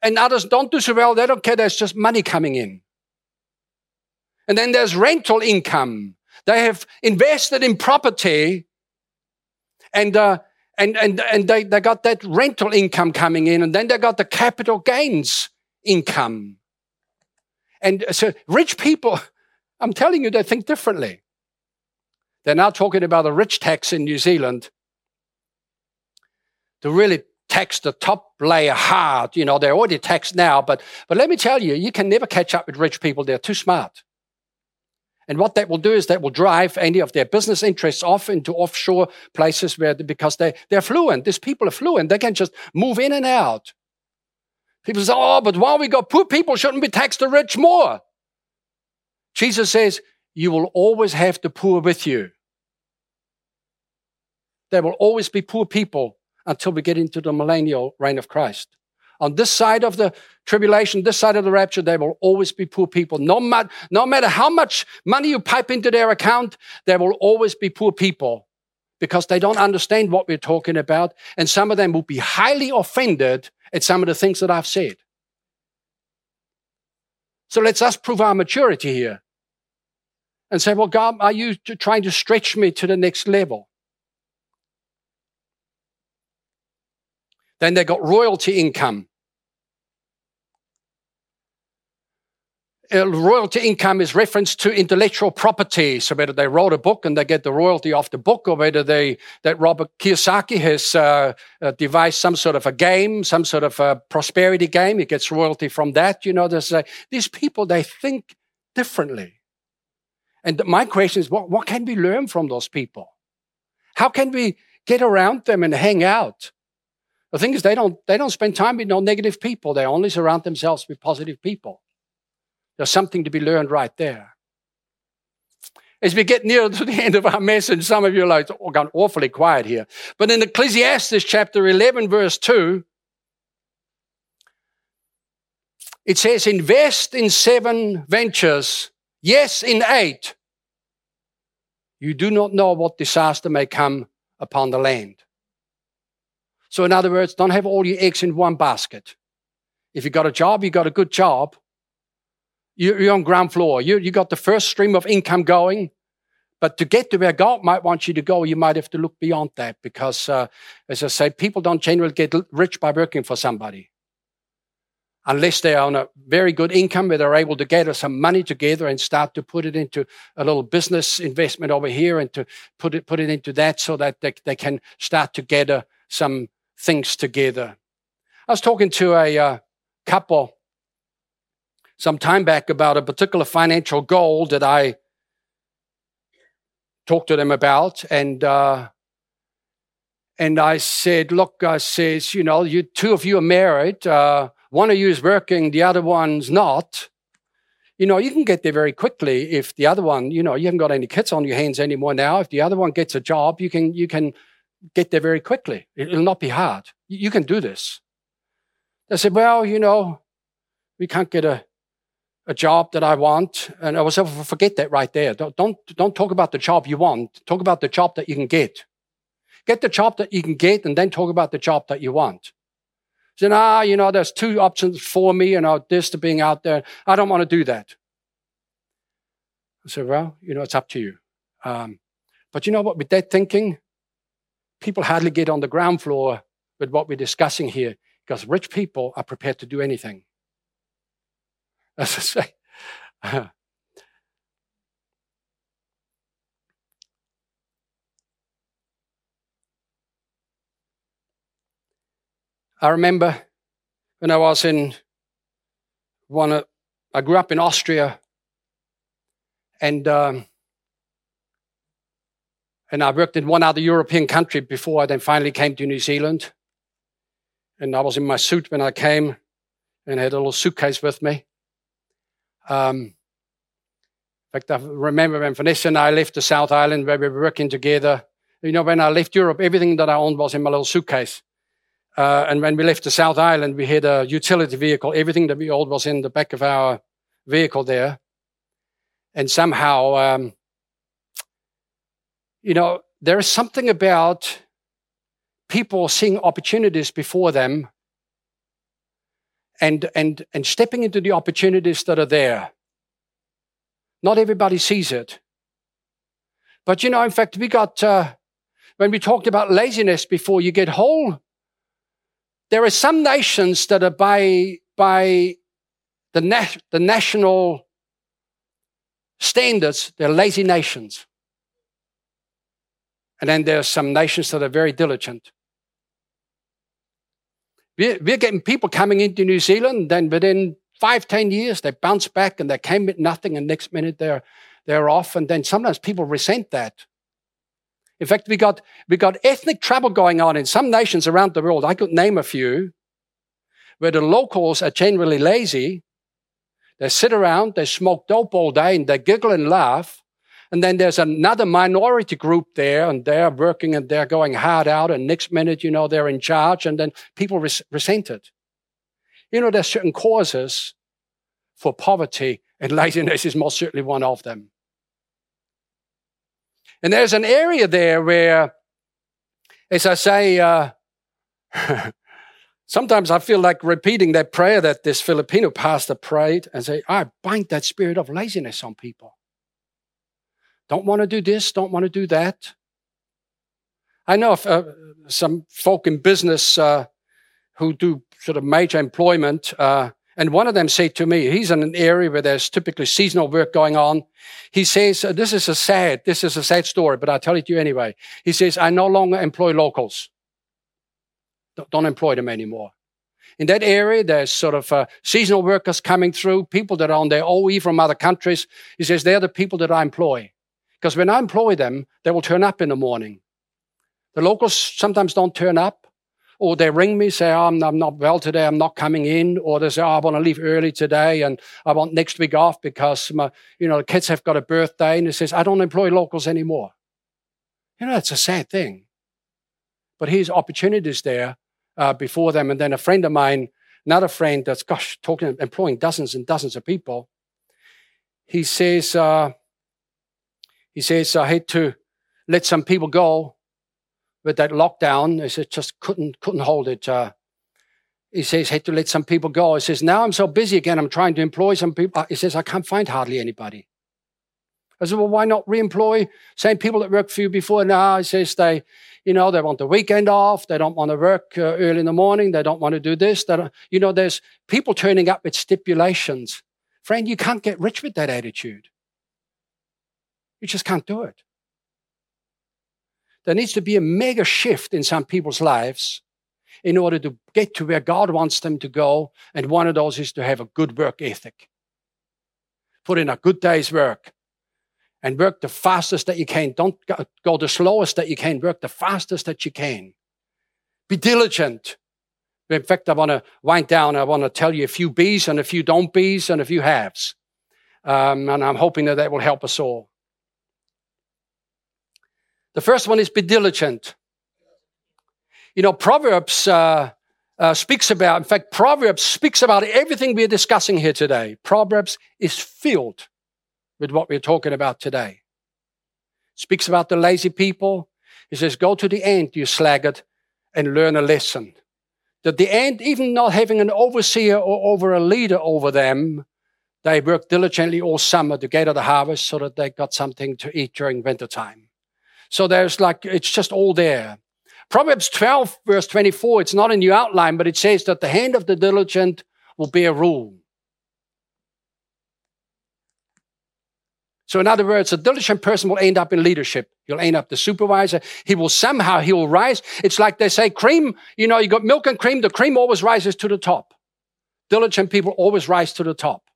and others don't do so well, they don't care. There's just money coming in. And then there's rental income. They have invested in property and, uh, and, and, and they, they got that rental income coming in. And then they got the capital gains income. And so rich people, I'm telling you, they think differently. They're now talking about a rich tax in New Zealand to really tax the top layer hard. You know, they're already taxed now, but, but let me tell you, you can never catch up with rich people. They're too smart. And what that will do is that will drive any of their business interests off into offshore places where, because they, they're fluent. These people are fluent. They can just move in and out. People say, oh, but while we got poor people, shouldn't we tax the rich more? Jesus says, you will always have the poor with you. There will always be poor people until we get into the millennial reign of Christ. On this side of the tribulation, this side of the rapture, there will always be poor people. No, no matter how much money you pipe into their account, there will always be poor people because they don't understand what we're talking about. And some of them will be highly offended at some of the things that I've said. So let's us prove our maturity here. and say, Well, God, are you trying to stretch me to the next level? Then they got royalty income. Uh, royalty income is reference to intellectual property. So whether they wrote a book and they get the royalty off the book, or whether they that Robert Kiyosaki has uh, uh, devised some sort of a game, some sort of a prosperity game, he gets royalty from that. You know, there's uh, these people they think differently. And my question is, what, what can we learn from those people? How can we get around them and hang out? The thing is, they don't, they don't spend time with no negative people. They only surround themselves with positive people. There's something to be learned right there. As we get near to the end of our message, some of you are like, oh, gone awfully quiet here. But in Ecclesiastes chapter 11, verse 2, it says, invest in seven ventures, yes, in eight. You do not know what disaster may come upon the land. So, in other words, don't have all your eggs in one basket. If you got a job, you got a good job, you're on ground floor. You, you got the first stream of income going. But to get to where God might want you to go, you might have to look beyond that because, uh, as I say, people don't generally get rich by working for somebody. Unless they're on a very good income where they're able to gather some money together and start to put it into a little business investment over here and to put it, put it into that so that they, they can start to gather some things together. I was talking to a uh, couple some time back about a particular financial goal that I talked to them about, and uh, and I said, "Look, I says, you know, you two of you are married. Uh, one of you is working, the other one's not. You know, you can get there very quickly if the other one, you know, you haven't got any kids on your hands anymore now. If the other one gets a job, you can you can get there very quickly. It'll not be hard. You can do this." They said, "Well, you know, we can't get a a job that I want. And I was like, forget that right there. Don't, don't, don't talk about the job you want. Talk about the job that you can get. Get the job that you can get and then talk about the job that you want. So ah, you know, there's two options for me, you know, this to being out there. I don't want to do that. I said, well, you know, it's up to you. Um, but you know what, with that thinking, people hardly get on the ground floor with what we're discussing here because rich people are prepared to do anything as I say. I remember when I was in one, of, I grew up in Austria, and um, and I worked in one other European country before I then finally came to New Zealand. And I was in my suit when I came, and had a little suitcase with me. Um, in fact, I remember when Vanessa and I left the South Island where we were working together. You know, when I left Europe, everything that I owned was in my little suitcase. Uh, and when we left the South Island, we had a utility vehicle. Everything that we owned was in the back of our vehicle there. And somehow, um, you know, there is something about people seeing opportunities before them and, and, and stepping into the opportunities that are there. Not everybody sees it. But you know, in fact, we got, uh, when we talked about laziness before, you get whole. There are some nations that are by, by the, na- the national standards, they're lazy nations. And then there are some nations that are very diligent. We're, we're getting people coming into New Zealand, then within five, ten years, they bounce back and they came with nothing, and next minute they're they're off. And then sometimes people resent that. In fact, we got we got ethnic trouble going on in some nations around the world. I could name a few where the locals are generally lazy. They sit around, they smoke dope all day, and they giggle and laugh. And then there's another minority group there, and they're working and they're going hard out. And next minute, you know, they're in charge, and then people res- resent it. You know, there's certain causes for poverty, and laziness is most certainly one of them. And there's an area there where, as I say, uh, sometimes I feel like repeating that prayer that this Filipino pastor prayed and say, I bind that spirit of laziness on people. Don't want to do this, don't want to do that. I know of, uh, some folk in business uh, who do sort of major employment, uh, and one of them said to me, he's in an area where there's typically seasonal work going on. He says, uh, this is a sad, this is a sad story, but I'll tell it to you anyway. He says, I no longer employ locals. Don't employ them anymore. In that area, there's sort of uh, seasonal workers coming through, people that are on their OE from other countries. He says, they're the people that I employ. Because when I employ them, they will turn up in the morning. The locals sometimes don't turn up, or they ring me, say, oh, I'm, I'm, not well today, I'm not coming in, or they say, oh, I want to leave early today and I want next week off because my, you know, the kids have got a birthday. And he says, I don't employ locals anymore. You know, it's a sad thing. But here's opportunities there uh, before them. And then a friend of mine, another friend that's, gosh, talking, employing dozens and dozens of people, he says, uh, he says, I had to let some people go with that lockdown. He says, just couldn't, couldn't hold it. Uh, he says, had to let some people go. He says, now I'm so busy again. I'm trying to employ some people. He says, I can't find hardly anybody. I said, well, why not re-employ same people that worked for you before now? He says they, you know, they want the weekend off. They don't want to work uh, early in the morning. They don't want to do this. They don't, you know, there's people turning up with stipulations. Friend, you can't get rich with that attitude. You just can't do it. There needs to be a mega shift in some people's lives in order to get to where God wants them to go. And one of those is to have a good work ethic. Put in a good day's work and work the fastest that you can. Don't go the slowest that you can. Work the fastest that you can. Be diligent. In fact, I want to wind down. I want to tell you a few bees and a few don't bees and a few haves. Um, and I'm hoping that that will help us all. The first one is be diligent. You know, Proverbs uh, uh, speaks about, in fact, Proverbs speaks about everything we're discussing here today. Proverbs is filled with what we're talking about today. Speaks about the lazy people. He says, go to the end, you sluggard, and learn a lesson. That the end, even not having an overseer or over a leader over them, they work diligently all summer to gather the harvest so that they got something to eat during winter time. So there's like, it's just all there. Proverbs 12, verse 24, it's not in your outline, but it says that the hand of the diligent will bear rule. So in other words, a diligent person will end up in leadership. He'll end up the supervisor. He will somehow, he will rise. It's like they say cream, you know, you got milk and cream. The cream always rises to the top. Diligent people always rise to the top.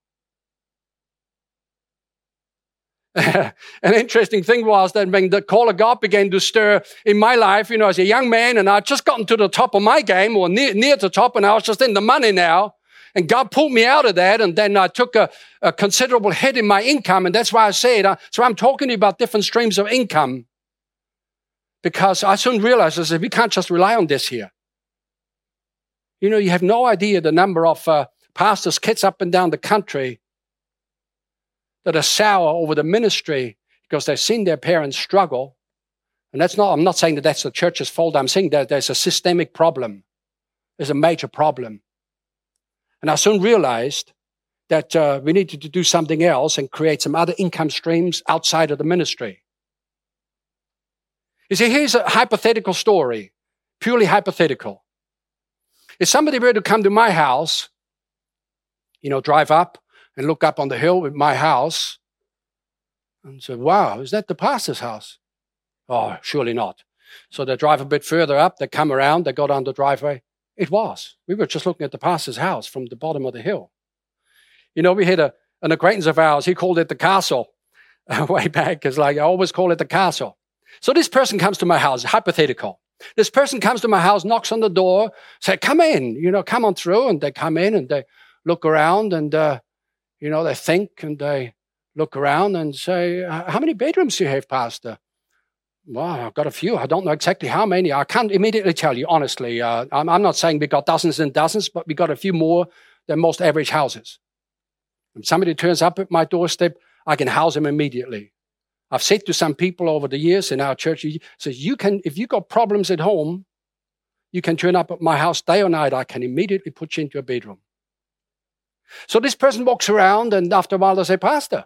An interesting thing was that when the call of God began to stir in my life, you know, as a young man, and I'd just gotten to the top of my game or near, near the top, and I was just in the money now. And God pulled me out of that. And then I took a, a considerable hit in my income. And that's why I said, uh, so I'm talking to you about different streams of income. Because I soon realized I said, we can't just rely on this here. You know, you have no idea the number of uh, pastors' kids up and down the country that are sour over the ministry because they've seen their parents struggle. And that's not, I'm not saying that that's the church's fault. I'm saying that there's a systemic problem. There's a major problem. And I soon realized that uh, we needed to do something else and create some other income streams outside of the ministry. You see, here's a hypothetical story, purely hypothetical. If somebody were to come to my house, you know, drive up and look up on the hill with my house and say, wow, is that the pastor's house? Oh, surely not. So they drive a bit further up, they come around, they go down the driveway. It was. We were just looking at the pastor's house from the bottom of the hill. You know, we had a, an acquaintance of ours, he called it the castle way back, because like I always call it the castle. So this person comes to my house, hypothetical. This person comes to my house, knocks on the door, say, come in, you know, come on through. And they come in and they look around and, uh, you know, they think and they look around and say, how many bedrooms do you have, pastor? Well, I've got a few. I don't know exactly how many. I can't immediately tell you, honestly. Uh, I'm, I'm, not saying we've got dozens and dozens, but we've got a few more than most average houses. If somebody turns up at my doorstep, I can house them immediately. I've said to some people over the years in our church, says you can, if you've got problems at home, you can turn up at my house day or night. I can immediately put you into a bedroom. So this person walks around, and after a while they say, Pastor,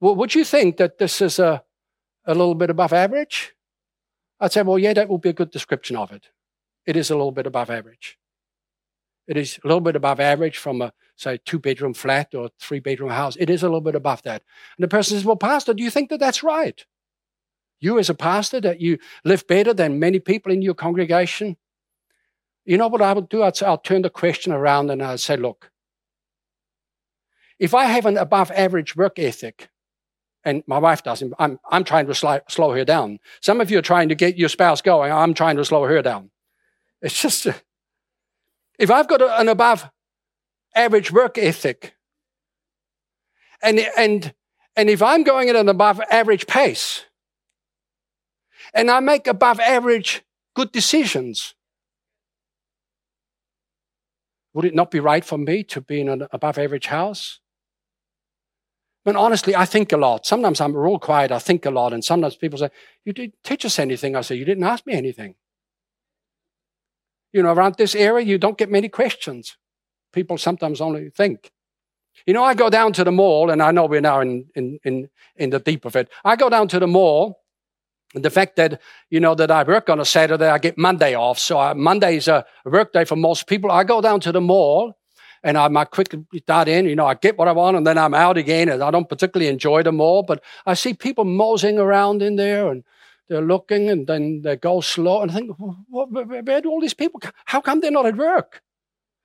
well, would you think that this is a, a little bit above average? I'd say, well, yeah, that would be a good description of it. It is a little bit above average. It is a little bit above average from a, say, two bedroom flat or three bedroom house. It is a little bit above that. And the person says, well, Pastor, do you think that that's right? You, as a pastor, that you live better than many people in your congregation? You know what I would do? I'd say, I'll turn the question around and I'd say, look, if I have an above average work ethic, and my wife doesn't. I'm, I'm trying to slow, slow her down. Some of you are trying to get your spouse going. I'm trying to slow her down. It's just, if I've got a, an above average work ethic, and, and, and if I'm going at an above average pace, and I make above average good decisions, would it not be right for me to be in an above average house? But honestly, I think a lot. Sometimes I'm real quiet, I think a lot. And sometimes people say, You didn't teach us anything. I say, You didn't ask me anything. You know, around this area, you don't get many questions. People sometimes only think. You know, I go down to the mall, and I know we're now in, in, in, in the deep of it. I go down to the mall, and the fact that, you know, that I work on a Saturday, I get Monday off. So I, Monday is a work day for most people. I go down to the mall, and I might quickly start in. You know, I get what I want and then I'm out again. And I don't particularly enjoy them all, but I see people moseying around in there and they're looking and then they go slow. And I think, where do all these people? How come they're not at work?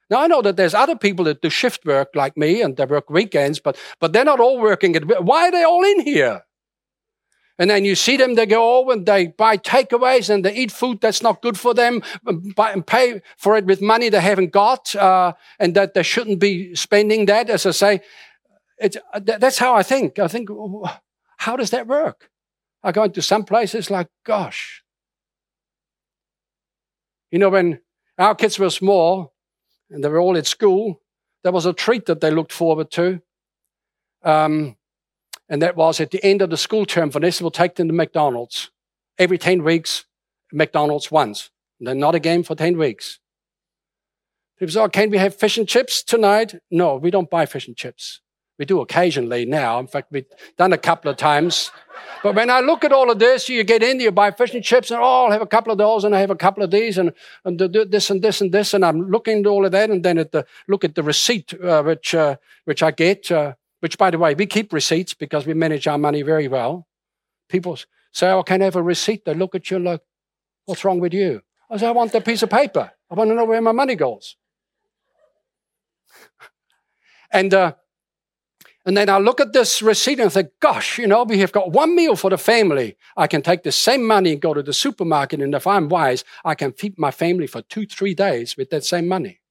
Now I know that there's other people that do shift work like me and they work weekends, but but they're not all working at. Why are they all in here? And then you see them, they go over and they buy takeaways and they eat food that's not good for them and pay for it with money they haven't got uh, and that they shouldn't be spending that. As I say, it's, that's how I think. I think, how does that work? I go into some places like, gosh. You know, when our kids were small and they were all at school, there was a treat that they looked forward to. Um, and that was at the end of the school term, Vanessa will take them to McDonald's. Every 10 weeks, McDonald's once. And then not again for 10 weeks. People say, oh, can we have fish and chips tonight? No, we don't buy fish and chips. We do occasionally now. In fact, we've done a couple of times. But when I look at all of this, you get in, you buy fish and chips, and oh, I'll have a couple of those, and I have a couple of these, and, and this and this and this, and I'm looking at all of that, and then at the look at the receipt uh, which uh, which I get. Uh, which, by the way, we keep receipts because we manage our money very well. People say, Oh, can I have a receipt? They look at you like, What's wrong with you? I say, I want that piece of paper. I want to know where my money goes. and, uh, and then I look at this receipt and I think, gosh, you know, we have got one meal for the family. I can take the same money and go to the supermarket. And if I'm wise, I can feed my family for two, three days with that same money.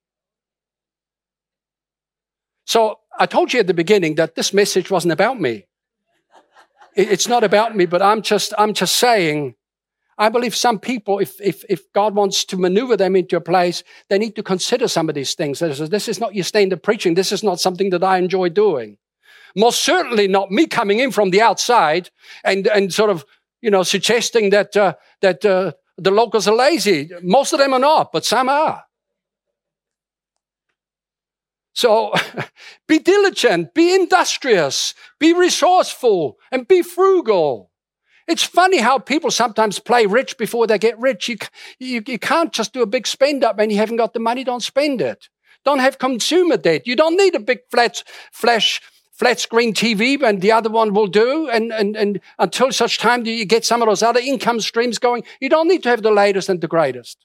So I told you at the beginning that this message wasn't about me. It's not about me, but I'm just, I'm just saying, I believe some people, if, if, if God wants to maneuver them into a place, they need to consider some of these things. This is not your standard preaching. This is not something that I enjoy doing. Most certainly not me coming in from the outside and, and sort of, you know, suggesting that, uh, that, uh, the locals are lazy. Most of them are not, but some are. So be diligent, be industrious, be resourceful, and be frugal. It's funny how people sometimes play rich before they get rich. You, you, you can't just do a big spend up when you haven't got the money, don't spend it. Don't have consumer debt. You don't need a big flat, flash, flat screen TV and the other one will do. And, and, and until such time do you get some of those other income streams going, you don't need to have the latest and the greatest.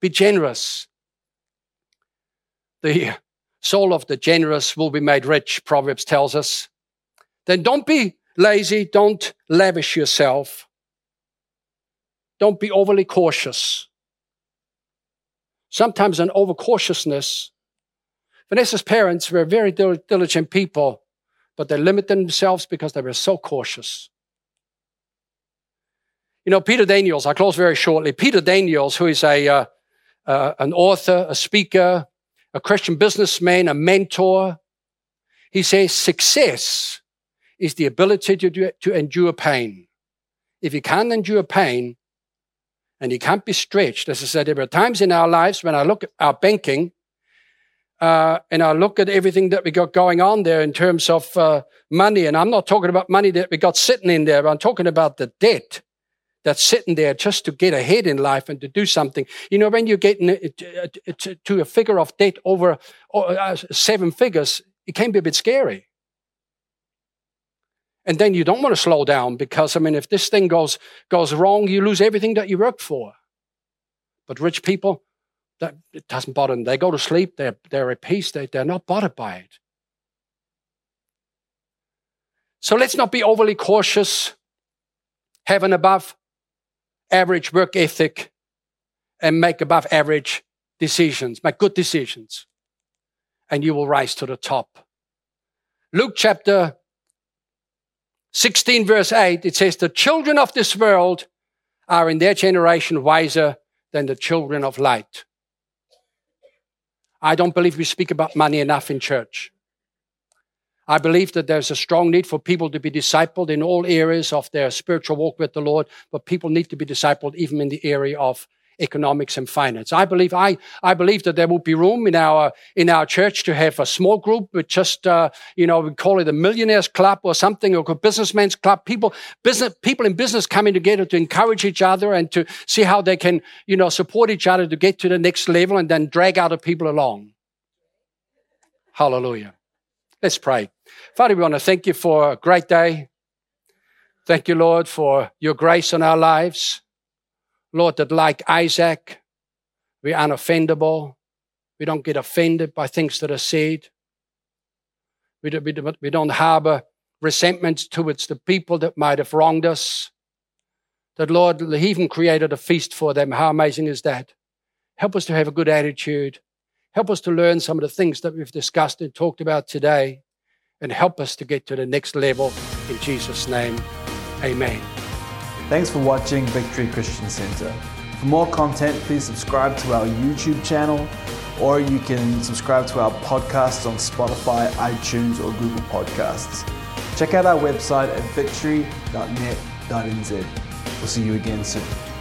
Be generous the soul of the generous will be made rich, Proverbs tells us. Then don't be lazy. Don't lavish yourself. Don't be overly cautious. Sometimes an overcautiousness. Vanessa's parents were very diligent people, but they limited themselves because they were so cautious. You know, Peter Daniels, I close very shortly. Peter Daniels, who is a, uh, uh, an author, a speaker, a Christian businessman, a mentor. He says success is the ability to, do, to endure pain. If you can't endure pain and you can't be stretched, as I said, there are times in our lives when I look at our banking, uh, and I look at everything that we got going on there in terms of uh, money, and I'm not talking about money that we got sitting in there, I'm talking about the debt that's sitting there just to get ahead in life and to do something. You know, when you get to a figure of debt over uh, seven figures, it can be a bit scary. And then you don't want to slow down because, I mean, if this thing goes, goes wrong, you lose everything that you worked for. But rich people, that, it doesn't bother them. They go to sleep, they're, they're at peace, they, they're not bothered by it. So let's not be overly cautious, Heaven above average work ethic, and make above average decisions, make good decisions, and you will rise to the top. Luke chapter 16, verse 8, it says, The children of this world are in their generation wiser than the children of light. I don't believe we speak about money enough in church. I believe that there's a strong need for people to be discipled in all areas of their spiritual walk with the Lord, but people need to be discipled even in the area of economics and finance. I believe I, I believe that there will be room in our in our church to have a small group with just uh, you know we call it a millionaires club or something or a businessmen's club. People business people in business coming together to encourage each other and to see how they can you know support each other to get to the next level and then drag other people along. Hallelujah. Let's pray. Father, we want to thank you for a great day. Thank you, Lord, for your grace on our lives. Lord, that like Isaac, we're unoffendable. We don't get offended by things that are said. We don't, we don't, we don't harbor resentments towards the people that might have wronged us. That, Lord, He even created a feast for them. How amazing is that? Help us to have a good attitude. Help us to learn some of the things that we've discussed and talked about today. And help us to get to the next level. In Jesus' name, amen. Thanks for watching Victory Christian Center. For more content, please subscribe to our YouTube channel or you can subscribe to our podcasts on Spotify, iTunes, or Google Podcasts. Check out our website at victory.net.nz. We'll see you again soon.